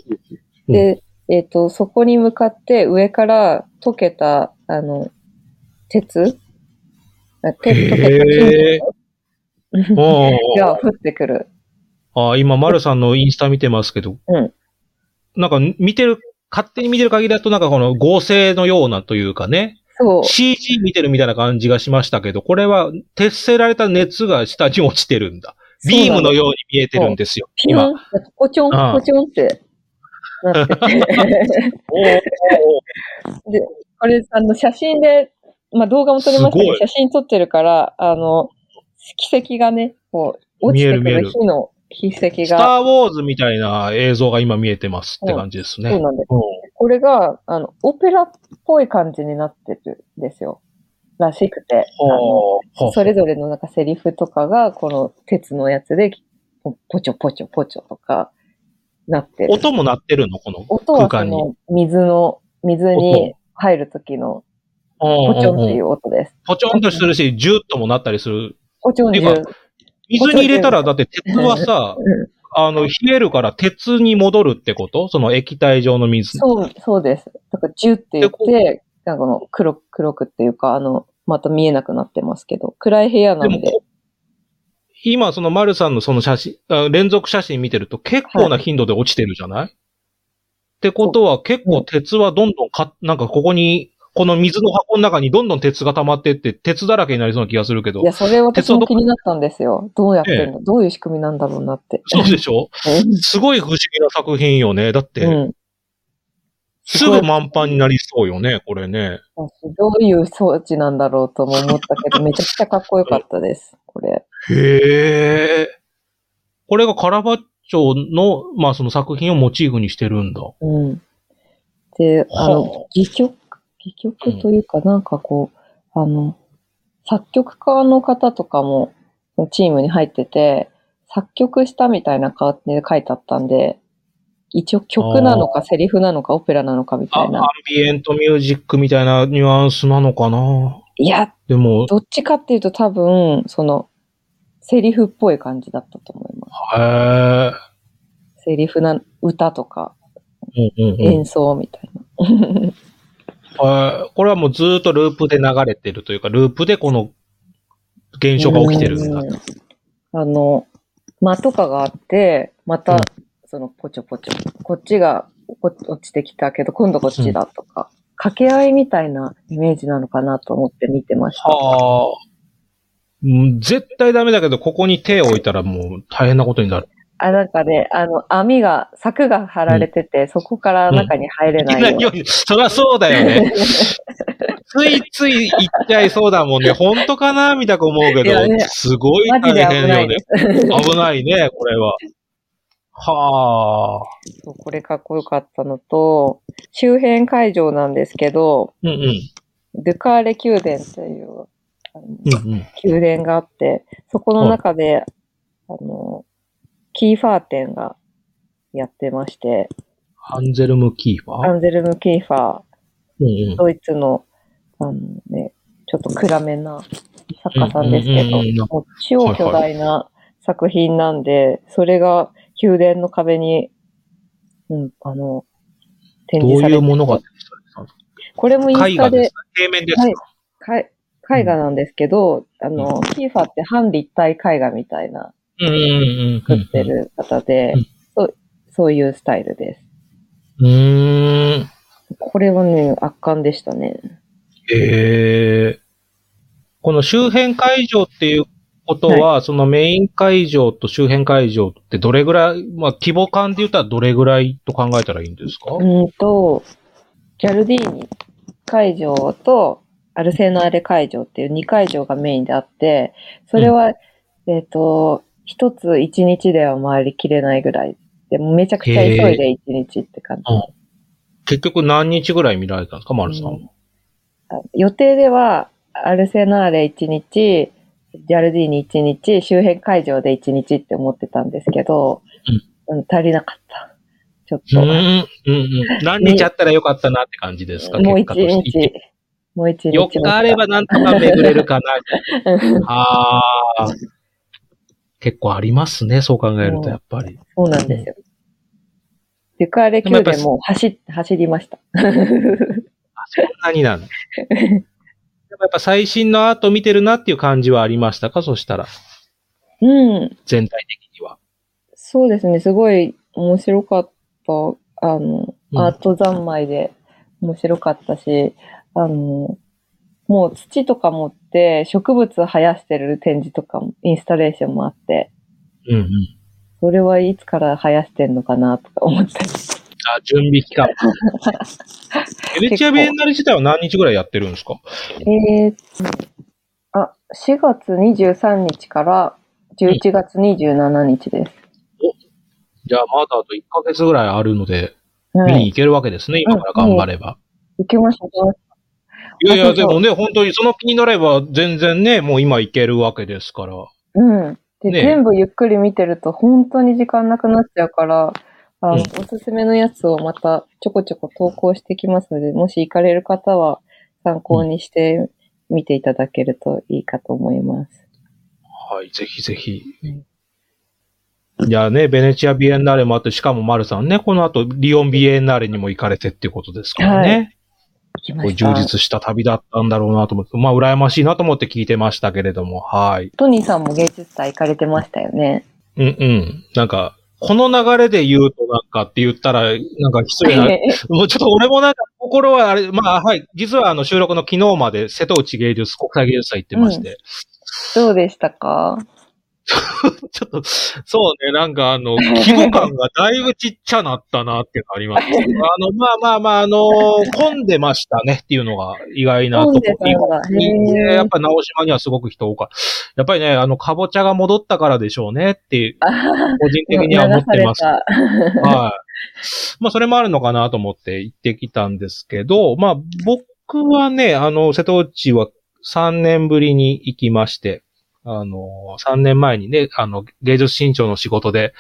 で、えっ、と、そこに向かって上から溶けた、あの、鉄？あて溶けた金属？*laughs* が降ってくる。あー今、丸さんのインスタ見てますけど、うん。なんか見てる、勝手に見てる限りだとなんかこの合成のようなというかね、そう。CG 見てるみたいな感じがしましたけど、これは鉄せられた熱が下に落ちてるんだ。ビームのように見えてるんですよ、今。ピョン、ポチョン、ああポチョンってなってて。*laughs* で、これ、あの、写真で、まあ動画も撮りましたけど、写真撮ってるから、あの、奇跡がね、こう、落ちてくる火の筆跡スタが、ー・ウォーズみたいな映像が今見えてますって感じですね。そうなんです。うんこれが、あの、オペラっぽい感じになってるんですよ。らしくて。あのそれぞれのなんかセリフとかが、この鉄のやつで、ポポチョポチョポチョとか、なってる。音も鳴ってるの？この音は空間に。その水の、水に入る時のポチョンっていう音です。ポチョンとするし、ジュッともなったりする。ポチョンジュて水に入れたら、だって鉄はさ、うんあの、冷えるから鉄に戻るってこと？その液体状の水。そう、そうです。だからジュって言って、なんかこの黒、黒くっていうか、あの、また見えなくなってますけど、暗い部屋なんで。で今その丸さんのその写真、あ連続写真見てると結構な頻度で落ちてるじゃない、ってことは結構鉄はどんどんか、なんかここに、この水の箱の中にどんどん鉄が溜まってって、鉄だらけになりそうな気がするけどいや、。それはども気になったんですよ。どうやってんの、どういう仕組みなんだろうなって。そうでしょ？*laughs* すごい不思議な作品よね。だって、うん。すぐ満帆になりそうよね、これね。どういう装置なんだろうとも思ったけど、めちゃくちゃかっこよかったです。これ。へえ。これがカラバッチョの、まあその作品をモチーフにしてるんだ。うん。で、あはの、戯曲、戯曲というか、なんかこう、あの、作曲家の方とかもチームに入ってて、作曲したみたいな感じで書いてあったんで、一応曲なのかセリフなのかオペラなのかみたいな。ビエントミュージックみたいなニュアンスなのかないや、でも、どっちかっていうと多分、その、セリフっぽい感じだったと思います。へえ。セリフな、歌とかうんうんうん演奏みたいな。えーこれはもうずーっとループで流れてるというか、ループでこの現象が起きてるんだ。うんあの、間とかがあって、またうん、そのポチョポチョ、こっちがこ落ちてきたけど、今度こっちだとか、掛け合いみたいなイメージなのかなと思って見てました。はあ。うん絶対ダメだけど、ここに手を置いたらもう大変なことになる。あ、なんかね、あの、網が、柵が張られてて、そこから中に入れないようにようにそりゃそうだよね。*laughs* ついつい言っちゃいそうだもんね。本当かな？みたく思うけどね、すごい大変よね。危ないね、これは。はあ。これかっこよかったのと、周辺会場なんですけど、うんうん。ドゥカーレ宮殿という、うんうん。宮殿があって、そこの中で、あの、キーファー店がやってまして、アンゼルム・キーファー？アンゼルム・キーファー、うんうん。ドイツの、あのね、ちょっと暗めな作家さんですけど超巨大な作品なんで、それが宮殿の壁に、うん、あの、展どう示されていうものがこれもインかスタで絵平面ですか、はいか？絵画なんですけど、あの、キーファーって半立体絵画みたいなうんうんうん作ってる方でうん、そうそういうスタイルです。うん。うーん。これはね、圧巻でしたね。ええこの周辺会場っていうことは、そのメイン会場と周辺会場ってどれぐらい、まあ規模感で言ったらどれぐらいと考えたらいいんですか？うんと、ギャルディーニ会場とアルセナーレ会場っていう2会場がメインであって、それは、えっ、と、一つ一日では回りきれないぐらい。でもめちゃくちゃ急いで一日って感じ。うん結局何日ぐらい見られたんですか、丸さんは？あ予定では、アルセナーレ1日、ジャルディーニ1日、周辺会場で1日って思ってたんですけど、うん足りなかった。ちょっと、うん、うん、うん。何日あったらよかったなって感じですか、もう結果と1して。日、もう1日。4日あればなんとか巡れるかな。ああ。結構ありますね、そう考えると、やっぱり。そうなんですよ。デュカーレ宮殿も走、走りました。あそんなになんだ。で *laughs* もやっぱ最新のアート見てるなっていう感じはありましたか？そしたら、うん。全体的には。そうですね。すごい面白かった。あの、うんアート三昧で面白かったし、あの、もう土とか持って植物生やしてる展示とかも、インスタレーションもあって、うんうん。それはいつから生やしてんのかなとか思ったり。あ、準備期間。*laughs* ベネチアビエンナ自体は何日ぐらいやってるんですか？えー、あ、4月23日から11月27日です。じゃあまだあと1ヶ月ぐらいあるので、はい。見に行けるわけですね、今から頑張れば。行きました、行きましいやいや、でもね、本当にその気になれば全然ね、もう今行けるわけですから。た。うん。で、ね全部ゆっくり見てると本当に時間なくなっちゃうから、あの、うんおすすめのやつをまたちょこちょこ投稿してきますので、もし行かれる方は参考にして見ていただけるといいかと思います。はい、ぜひぜひうん。いやね、ベネチアビエンナーレもあって、しかもマルさんね、この後、リオンビエンナーレにも行かれてっていうことですからね。行きこうました。充実した旅だったんだろうなと思って、まあ、羨ましいなと思って聞いてましたけれども、はい。トニーさんも芸術祭行かれてましたよね。うんうん。なんか、この流れで言うとなんかって言ったら、なんか失礼な、もうちょっと俺もなんか心はあれ、まあはい、実はあの収録の昨日まで瀬戸内芸術、国際芸術祭行ってまして、どうでしたか？*laughs* ちょっと、そうね、なんかあの、規模感がだいぶちっちゃなったなっていうのがあります。*laughs* あの、まあまあまあ、あの、混んでましたねっていうのが意外なとこ混んでたんだへーやっぱ直島にはすごく人多かった。やっぱりね、あの、かぼちゃが戻ったからでしょうねっていう、あ個人的には思ってます。はい。まあ、それもあるのかなと思って行ってきたんですけど、まあ、僕はね、あの、瀬戸内は3年ぶりに行きまして、あの、3年前にね、あの、芸術新潮の仕事で、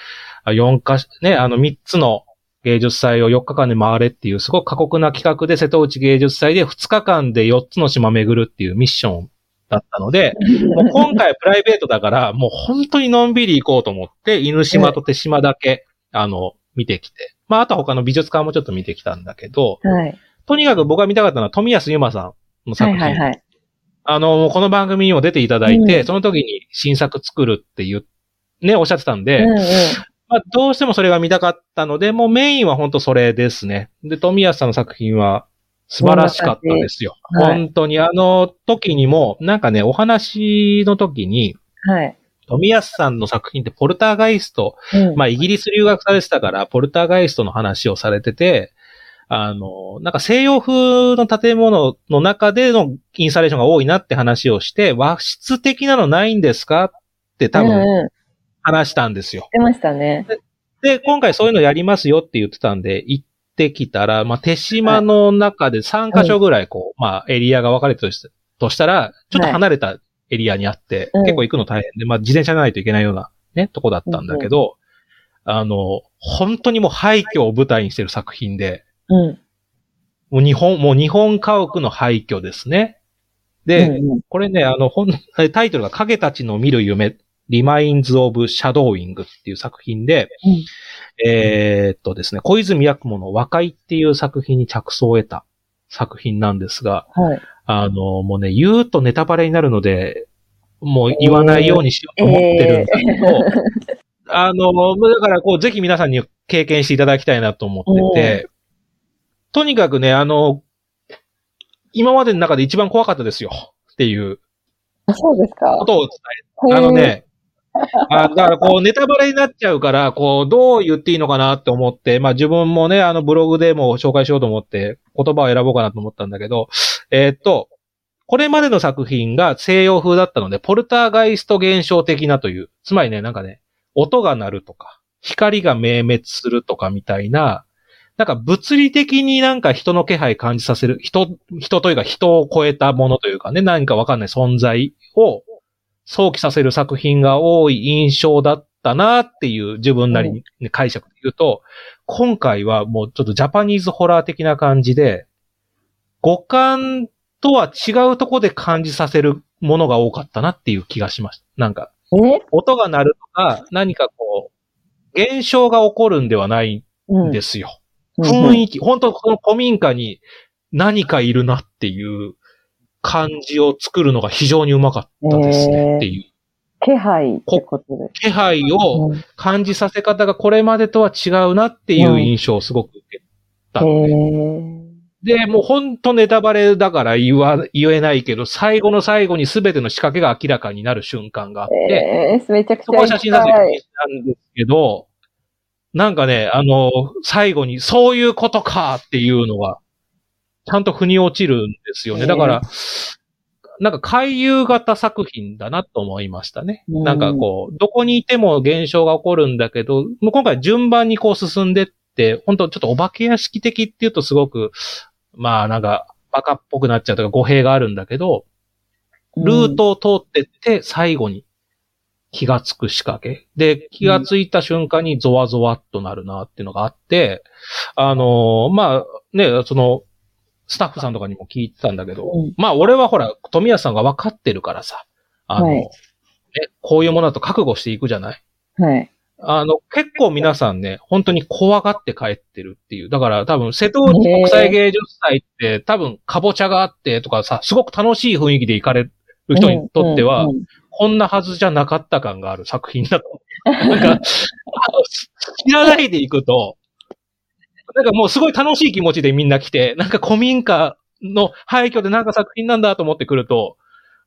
あ4か、ね、あの、3つの芸術祭を4日間で回れっていう、すごく過酷な企画で瀬戸内芸術祭で2日間で4つの島巡るっていうミッションだったので、もう今回プライベートだから、もう本当にのんびり行こうと思って、犬島と手島だけ、あの、見てきて。まあ、あとは他の美術館もちょっと見てきたんだけど、はい。とにかく僕が見たかったのは富安由馬さんの作品。はいはいはい。あの、この番組にも出ていただいて、うんその時に新作作るっていう、ね、おっしゃってたんで、うんうん。まあ、どうしてもそれが見たかったので、もうメインは本当それですね。で、富安さんの作品は素晴らしかったですよ。はい本当にあの時にも、なんかね、お話の時に、はい。富安さんの作品ってポルターガイスト、うんまあ、イギリス留学されてたから、ポルターガイストの話をされてて、あの、なんか西洋風の建物の中でのインスタレーションが多いなって話をして、和室的なのないんですかって多分うんうん。話したんですよ。出ましたね。で、今回そういうのやりますよって言ってたんで、行ってきたら、まあ、手島の中で3カ所ぐらいこう、まあ、エリアが分かれてるとしたら、ちょっと離れたエリアにあって、うん結構行くの大変で、まあ、自転車じゃないといけないようなね、とこだったんだけど、あの、本当にもう廃墟を舞台にしてる作品で、うん。もう日本、もう日本家屋の廃墟ですね。で、うんうんこれね、あの、本、*laughs* タイトルが影たちの見る夢、Reminds of Shadowing っていう作品で、うんえーっとですね、小泉八雲の和解っていう作品に着想を得た作品なんですが、はい。あの、もうね、言うとネタバレになるので、もう言わないようにしようと思ってるんだけど、*laughs* あの、だからこう、ぜひ皆さんに経験していただきたいなと思ってて、とにかくね、あの、今までの中で一番怖かったですよっていうあそうですか。ことを伝える。あのね、あだからこうネタバレになっちゃうから、こうどう言っていいのかなって思って、まあ自分もね、あのブログでも紹介しようと思って言葉を選ぼうかなと思ったんだけど、えーっと、これまでの作品が西洋風だったので、ポルターガイスト現象的なという、つまりね、なんかね、音が鳴るとか、光が明滅するとかみたいな、なんか物理的になんか人の気配感じさせる、人、人というか人を超えたものというかね、何かわかんない存在を想起させる作品が多い印象だったなっていう自分なりに、ね解釈で言うと、今回はもうちょっとジャパニーズホラー的な感じで、五感とは違うとこで感じさせるものが多かったなっていう気がしました。なんか、え？音が鳴るとか、何かこう、現象が起こるんではないうんんですよ。うん雰囲気、本当この古民家に何かいるなっていう感じを作るのが非常にうまかったですねっていう。気配。気配をうん感じさせ方がこれまでとは違うなっていう印象をすごく受けたので。で、もう本当ネタバレだから言わ、言えないけど、最後の最後に全ての仕掛けが明らかになる瞬間があって、えー、めちゃくちそこは写真撮影。なんですけど、なんかね、あの、最後にそういうことかっていうのが、ちゃんと腑に落ちるんですよね。だから、なんか回遊型作品だなと思いましたね。うんなんかこう、どこにいても現象が起こるんだけど、もう今回順番にこう進んでって、本当ちょっとお化け屋敷的っていうとすごく、まあなんか、バカっぽくなっちゃうとか語弊があるんだけど、ルートを通ってって、最後に気がつく仕掛け。で、気がついた瞬間にゾワゾワっとなるなっていうのがあって、あのーまあ、ね、その、スタッフさんとかにも聞いてたんだけど、うんまあ俺はほら、富安さんが分かってるからさ、あの、はいね、こういうものだと覚悟していくじゃない？はい。あの、結構皆さんね、本当に怖がって帰ってるっていう。だから多分、瀬戸内国際芸術祭って多分、かぼちゃがあってとかさ、すごく楽しい雰囲気で行かれる人にとっては、こんなはずじゃなかった感がある作品だと。なんか、知らないで行くと、なんかもうすごい楽しい気持ちでみんな来て、なんか古民家の廃墟でなんか作品なんだと思ってくると、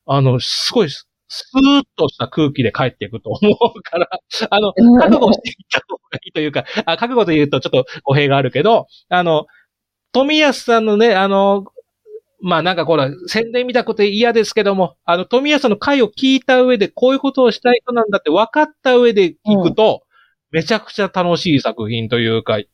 あの、すごいスーッとした空気で帰っていくと思うから、あの、うん覚悟していった方がいいというか、あ覚悟と言うとちょっと語弊があるけど、あの、富安さんのね、あの、まあなんかこれ、宣伝見たこと嫌ですけども、あの、富安さんの回を聞いた上で、こういうことをしたい人なんだって分かった上で聞くと、めちゃくちゃ楽しい作品というか、い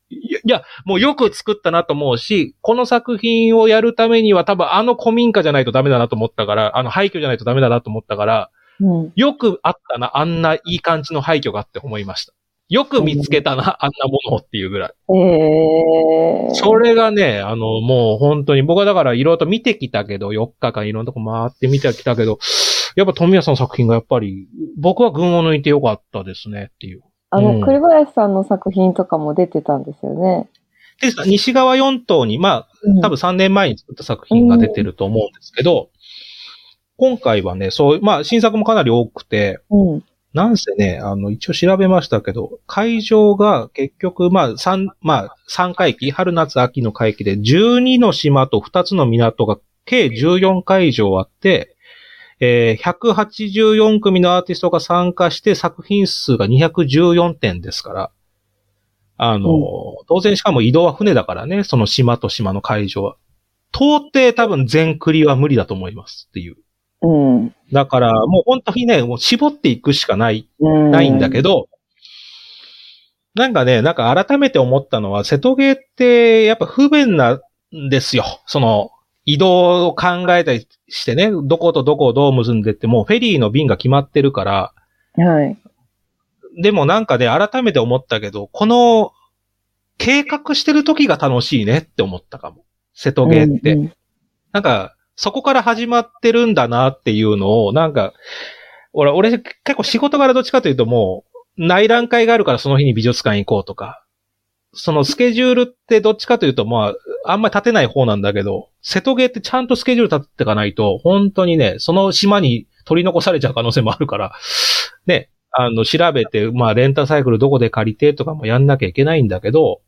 や、もうよく作ったなと思うし、この作品をやるためには多分あの古民家じゃないとダメだなと思ったから、あの廃墟じゃないとダメだなと思ったから、うん。よくあったな、あんないい感じの廃墟がって思いました。よく見つけたな、あんなものをっていうぐらい。えー。それがね、あの、もう本当に、僕はだからいろいろと見てきたけど、4日間いろんなとこ回って見てきたけど、やっぱ富谷さんの作品がやっぱり、僕は群を抜いてよかったですねっていう。あの、うん栗林さんの作品とかも出てたんですよね。で、西側4島に、まあ、うん多分3年前に作った作品が出てると思うんですけど、今回はね、そう、まあ、新作もかなり多くて、うん。なんせね、あの、一応調べましたけど、会場が結局、まあ、三、まあ、三回期、春夏秋の会期で、12の島と2つの港が計14会場あって、えー、184組のアーティストが参加して作品数が214点ですから、あの、うん当然しかも移動は船だからね、その島と島の会場は。到底多分全クリは無理だと思いますっていう。うん。だから、もう本当にね、もう絞っていくしかないうん。ないんだけど、なんかね、なんか改めて思ったのは、瀬戸芸ってやっぱ不便なんですよ。その、移動を考えたりしてね、どことどこをどう結んでってもうフェリーの便が決まってるから、はい。でもなんかね、改めて思ったけど、この、計画してる時が楽しいねって思ったかも。瀬戸芸って。うんうんなんか、そこから始まってるんだなっていうのを、なんか、俺、俺結構仕事柄どっちかというともう、内覧会があるからその日に美術館行こうとか、そのスケジュールってどっちかというと、まあ、あんまり立てない方なんだけど、瀬戸芸ってちゃんとスケジュール立てていかないと、本当にね、その島に取り残されちゃう可能性もあるから、ね、あの、調べて、まあ、レンタサイクルどこで借りてとかもやんなきゃいけないんだけど、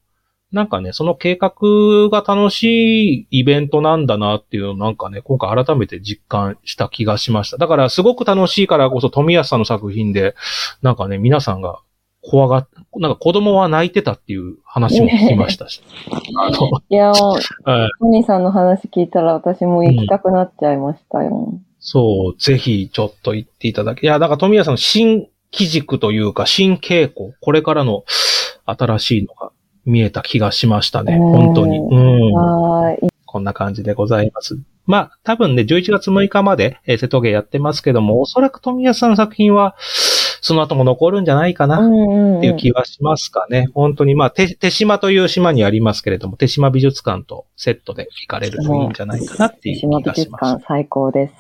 なんかね、その計画が楽しいイベントなんだなっていうのをなんかね、今回改めて実感した気がしました。だからすごく楽しいからこそ富安さんの作品で、なんかね、皆さんが怖がっ、なんか子供は泣いてたっていう話も聞きましたし。*laughs* いや、*laughs* はいトニーさんの話聞いたら私も行きたくなっちゃいましたよ。そう、ぜひちょっと言っていただき、いや、だから富谷さんの新機軸というか、新傾向、これからの新しいのが見えた気がしましたね。うん本当に。うん。こんな感じでございます。まあ、多分ね、11月6日まで、えー瀬戸芸やってますけども、おそらく富谷さんの作品は、その後も残るんじゃないかな。っていう気はしますかね。本当に、まあ、手、手島という島にありますけれども、手島美術館とセットで行かれるといいんじゃないかなっていう気島美術がします。館最高です。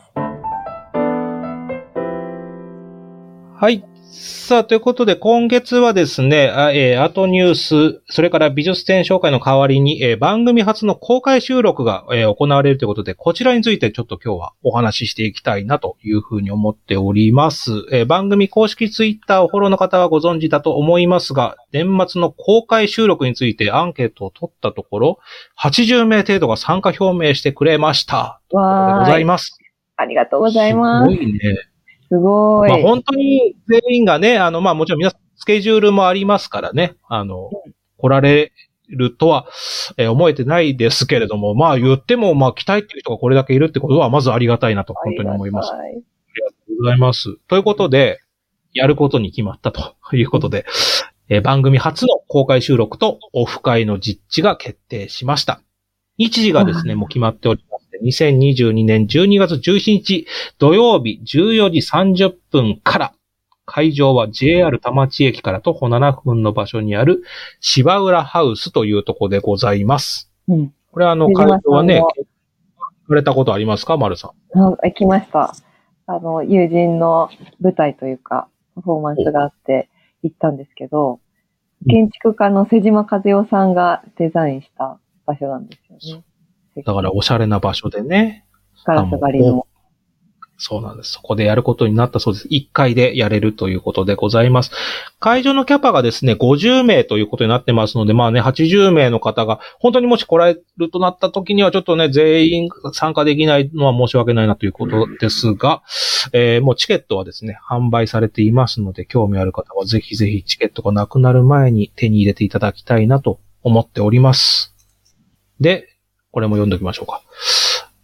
はい。さあ、ということで、今月はですね、あえーアートニュース、それから美術展紹介の代わりに、えー番組初の公開収録が、えー行われるということで、こちらについてちょっと今日はお話ししていきたいなというふうに思っております。えー番組公式ツイッターをフォローの方はご存知だと思いますが、年末の公開収録についてアンケートを取ったところ、80名程度が参加表明してくれました。ということでごわーい。ざいます。ありがとうございますす。ごいね。すごい。まあ本当に全員がね、あの、まあもちろん皆さんスケジュールもありますからね、あの、来られるとは、えー思えてないですけれども、まあ言っても、まあ来たいっていう人がこれだけいるってことは、まずありがたいなと本当に思います。ありがとうございます。ということで、やることに決まったということで、えー番組初の公開収録とオフ会の実地が決定しました。日時がですね、もう決まっておりまして、2022年12月17日土曜日14時30分から、会場は JR 田町駅から徒歩7分の場所にある芝浦ハウスというところでございます。うん。これあの会場はねさん、行かれたことありますか？丸さん。あ行きました。あの、友人の舞台というか、パフォーマンスがあって行ったんですけど、うん建築家の瀬島和代さんがデザインした場所なんですよね。だからおしゃれな場所でね、ガラス張りの。そうなんです。そこでやることになったそうです。1回でやれるということでございます。会場のキャパがですね、50名ということになってますので、まあね、80名の方が、本当にもし来られるとなった時には、ちょっとね、全員参加できないのは申し訳ないなということですが、えーもうチケットはですね、販売されていますので、興味ある方はぜひぜひチケットがなくなる前に手に入れていただきたいなと思っております。で、これも読んでおきましょうか。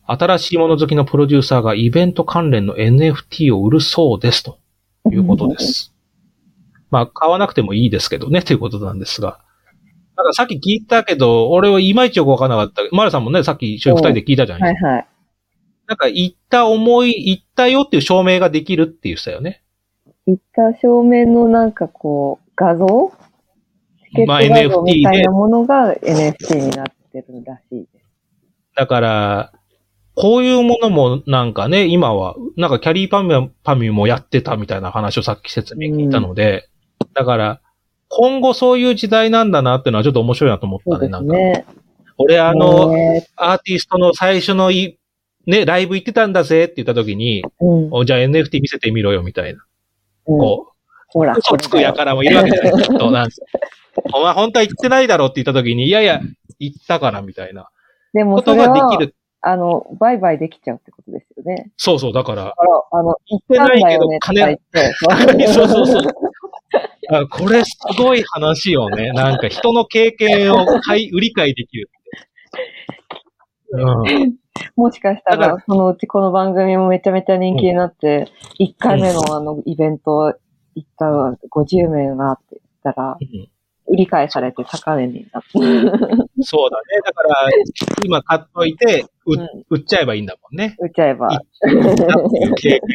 新しいもの好きのプロデューサーがイベント関連の NFT を売るそうですということです。*laughs* まあ、買わなくてもいいですけどね、ということなんですが。たださっき聞いたけど、俺はいまいちよくわからなかった。マルさんもね、さっき一緒に二人で聞いたじゃないですか。はいはい。なんか、行った思い、行ったよっていう証明ができるって言ってたよね。行った正面のなんかこう、画像？チケ画像みたいなものが NFT になってるらしいです。だから、こういうものもなんかね、今は、なんかキャリーパミュパミュもやってたみたいな話をさっき説明聞いたので、だから、今後そういう時代なんだなっていうのはちょっと面白いなと思ったね、そうでなんか。すね。俺あの、ねアーティストの最初のい、ね、ライブ行ってたんだぜって言った時に、うん。おじゃあ NFT 見せてみろよみたいな。うんこほらう、、嘘つくやからもいるわけじゃない、きっと。なんか *laughs* お前本当は行ってないだろって言った時に、いやいや、行ったからみたいなでもことができ、る。あの、売買できちゃうってことですよね。そうそう、だから、あの、行ってないけど金、そう。そうそう。あこれすごい話よね。なんか人の経験を買い、売り買いできる。うん。もしかしたら、らそのうちこの番組もめちゃめちゃ人気になって、1回目のあの、イベント行った50名がって言ったら、うん売り買いされて高値になって。そうだね。だから、今買っといて、ううん売っちゃえばいいんだもんね。売っちゃえば。だっていう経験をね。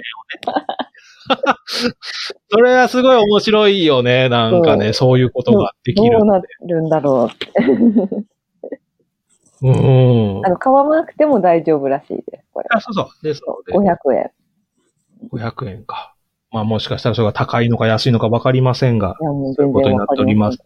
*laughs* それはすごい面白いよね。なんかね、そういうことができるどう。なるんだろう。うんあ。の、買わなくても大丈夫らしいです、これ。あ、そうそう。ですので、500円。500円か。まあもしかしたらそれが高いのか安いのかわかりませんが、そういうことになっております。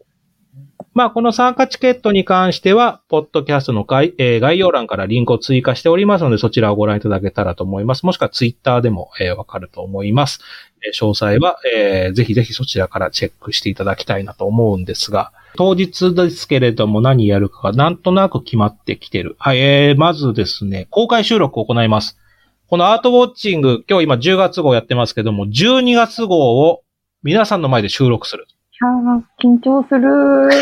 まあ、この参加チケットに関しては、ポッドキャストの概,、えー概要欄からリンクを追加しておりますので、そちらをご覧いただけたらと思います。もしくはツイッターでも、えーわかると思います。えー詳細は、えーぜひぜひそちらからチェックしていただきたいなと思うんですが、当日ですけれども何やるかがなんとなく決まってきてる。はい、えー、まずですね、公開収録を行います。このアートウォッチング、今日今10月号やってますけども、12月号を皆さんの前で収録する。緊張する。*laughs*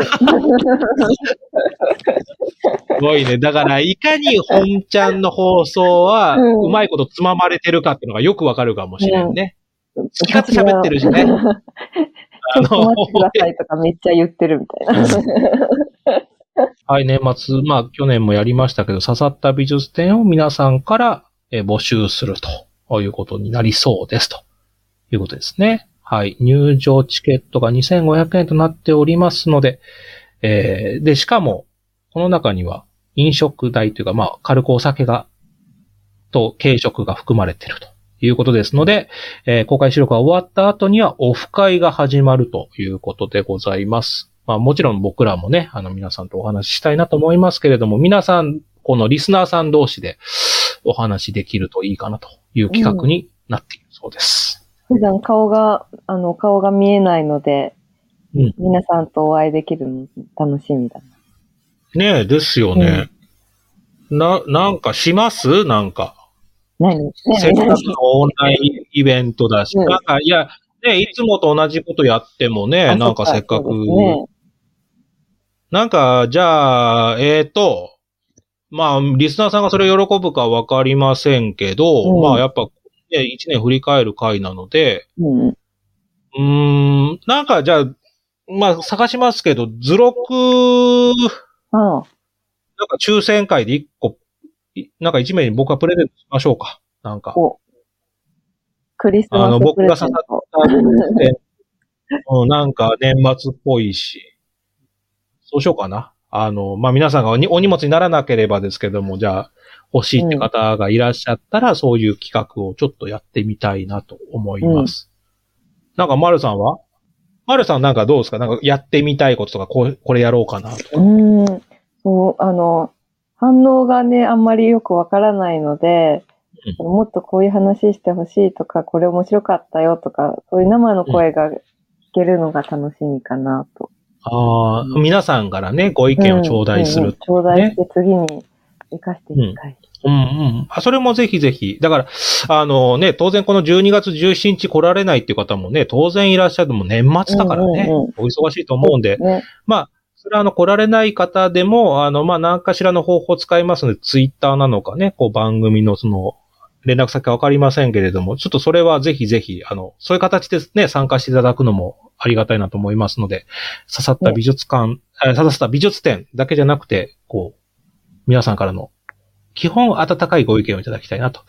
すごいね。だから、いかに本ちゃんの放送は、うまいことつままれてるかっていうのがよくわかるかもしれんね。好き勝手喋ってるしね。*laughs* ちょっと待ってくださいとかめっちゃ言ってるみたいな。はい、年末、まあ、去年もやりましたけど、刺さった美術展を皆さんからえー募集するということになりそうです。ということですね。はい。入場チケットが2500円となっておりますので、えーで、しかも、この中には飲食代というか、まあ、軽くお酒が、と軽食が含まれているということですので、えー公開収録が終わった後にはオフ会が始まるということでございます。まあもちろん僕らもね、あの皆さんとお話ししたいなと思いますけれども、皆さん、このリスナーさん同士でお話しできるといいかなという企画になっているそうです。普段顔が、あの、顔が見えないので、うん。皆さんとお会いできるの楽しみだな。ねえ、ですよね。な、なんかします？なんか。何？ねせっかくのオンラインイベントだし、うん。なんか、いや、ね、いつもと同じことやってもね、あなんかせっかく、ね。なんか、じゃあ、えっ、と、まあ、リスナーさんがそれを喜ぶかわかりませんけど、うん。まあ、やっぱ、ね、一年振り返る回なので、うん。うーん、なんか、じゃあ、まあ、探しますけど、図録、ああ、なんか抽選会で一個、いなんか一名に僕はプレゼントしましょうか。なんか。おクリスあの、マスプレ僕が刺さ。った、*laughs* うん、なんか年末っぽいし。そうしようかな。あの、まあ、皆さんがお荷物にならなければですけども、じゃあ、欲しいって方がいらっしゃったら、そういう企画をちょっとやってみたいなと思います。なんか、丸さんは？丸さんなんかどうですか？なんかやってみたいこととか、こうこれやろうかなとか。うーん。そう、あの、反応がね、あんまりよくわからないので、もっとこういう話してほしいとか、これ面白かったよとか、そういう生の声が聞けるのが楽しみかなと。ああ、皆さんからね、ご意見を頂戴するうんうんうん頂戴して次に生かしていきたい。うんうん。あ、それもぜひぜひ。だから、あのね、当然この12月17日来られないっていう方もね、当然いらっしゃる。もう年末だからね、うんうんうんお忙しいと思うんで、ね。まあ、それはあの来られない方でも、あの、まあ、何かしらの方法を使いますので、ツイッターなのかね、こう番組のその、連絡先はわかりませんけれども、ちょっとそれはぜひぜひ、あの、そういう形でね、参加していただくのもありがたいなと思いますので、刺さった美術館、えー刺さった美術展だけじゃなくて、こう、皆さんからの基本温かいご意見をいただきたいなと。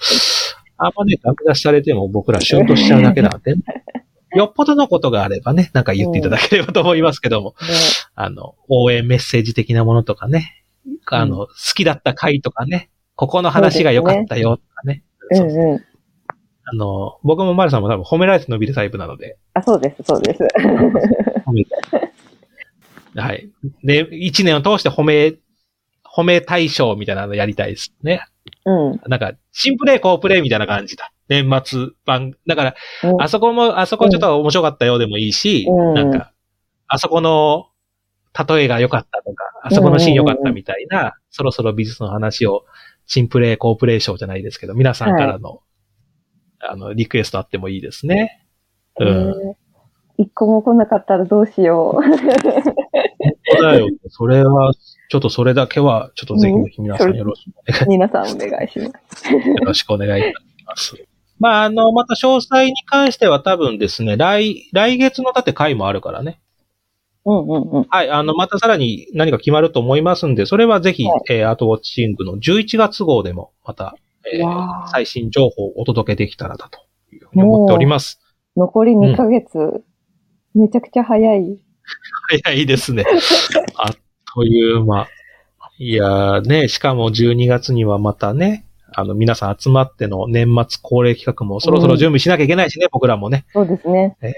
あんまね、ダメ出しされても僕らシュンとしちゃうだけなんで、*laughs* よっぽどのことがあればね、なんか言っていただければと思いますけども、ねあの、応援メッセージ的なものとかね、あの、好きだった回とかね、ここの話が良かったよとかね。うんうん。あの、僕もマルさんも多分褒められて伸びるタイプなので、あ、そうです、そうです。*laughs* はい。で、一年を通して褒め、褒め対象みたいなのやりたいですね。うん。なんか、新プレイ、好プレイみたいな感じだ。年末版。だから、うんあそこも、あそこちょっと面白かったよでもいいし、うんなんか、あそこの例えが良かったとか、あそこのシーン良かったみたいな、そろそろ美術の話を、新プレイ、好プレイ賞じゃないですけど、皆さんからの、あの、リクエストあってもいいですね。うん。えー一個も来なかったらどうしよう。そうだよ。それは、ちょっとそれだけは、ちょっとぜひ皆さんよろしくお願い皆さんお願いします。よろしくお願いいたします。まあ、あの、また詳細に関しては多分ですね、来、来月のだって回もあるからね。うんうんうん。はい、あの、またさらに何か決まると思いますんで、それはぜひ、はいえー、アートウォッチングの11月号でも、また、えー最新情報をお届けできたらだというふうに思っております。残り2ヶ月、めちゃくちゃ早い。早いですね。*laughs* あっという間。いやーね、しかも12月にはまたね、あの、皆さん集まっての年末恒例企画もそろそろ準備しなきゃいけないしね、僕らもね。そうですね。えー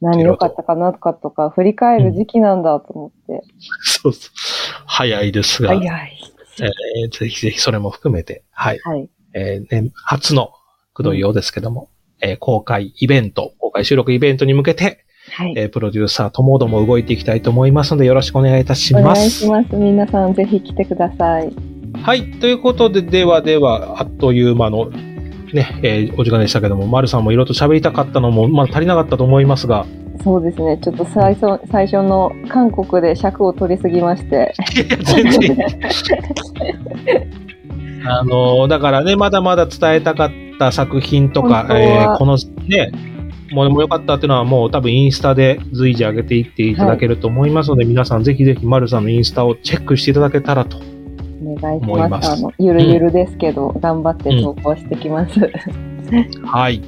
何良かったかなとかとか、振り返る時期なんだと思って。そうそう。早いですが、早い。えーぜひぜひそれも含めて、はい。はい。えー年初のくどいようですけども、えー公開イベント、公開収録イベントに向けて、はい。えープロデューサーともども動いていきたいと思いますので、よろしくお願いいたしおます。願いします。皆さんぜひ来てください。はい。ということで、ではでは、あっという間の、ね、えーお時間でしたけども、丸さんもいろいろと喋りたかったのも、まあ足りなかったと思いますが、そうですね。ちょっと最初、最初の韓国で尺を取りすぎまして。*laughs* あの、だからね、まだまだ伝えたかった作品とかえーこのね、ものも良かったっていうのはもう多分インスタで随時上げていっていただけると思いますので、皆さんぜひぜひ丸さんのインスタをチェックしていただけたらと。お願いします。あの、ゆるゆるですけど、頑張って投稿してきます。はい。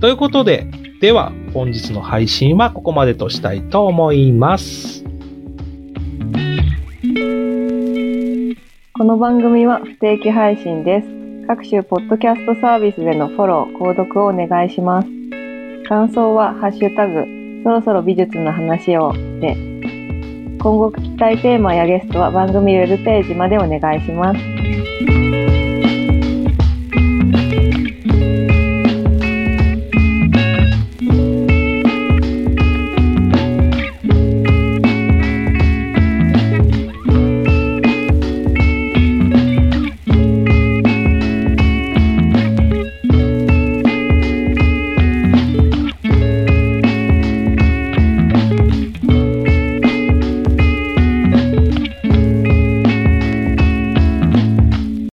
ということで、では本日の配信はここまでとしたいと思います。この番組は不定期配信です。各種ポッドキャストサービスでのフォロー、購読をお願いします。感想は、ハッシュタグ、そろそろ美術の話をで、今後聞きたいテーマやゲストは番組ウェブページまでお願いします。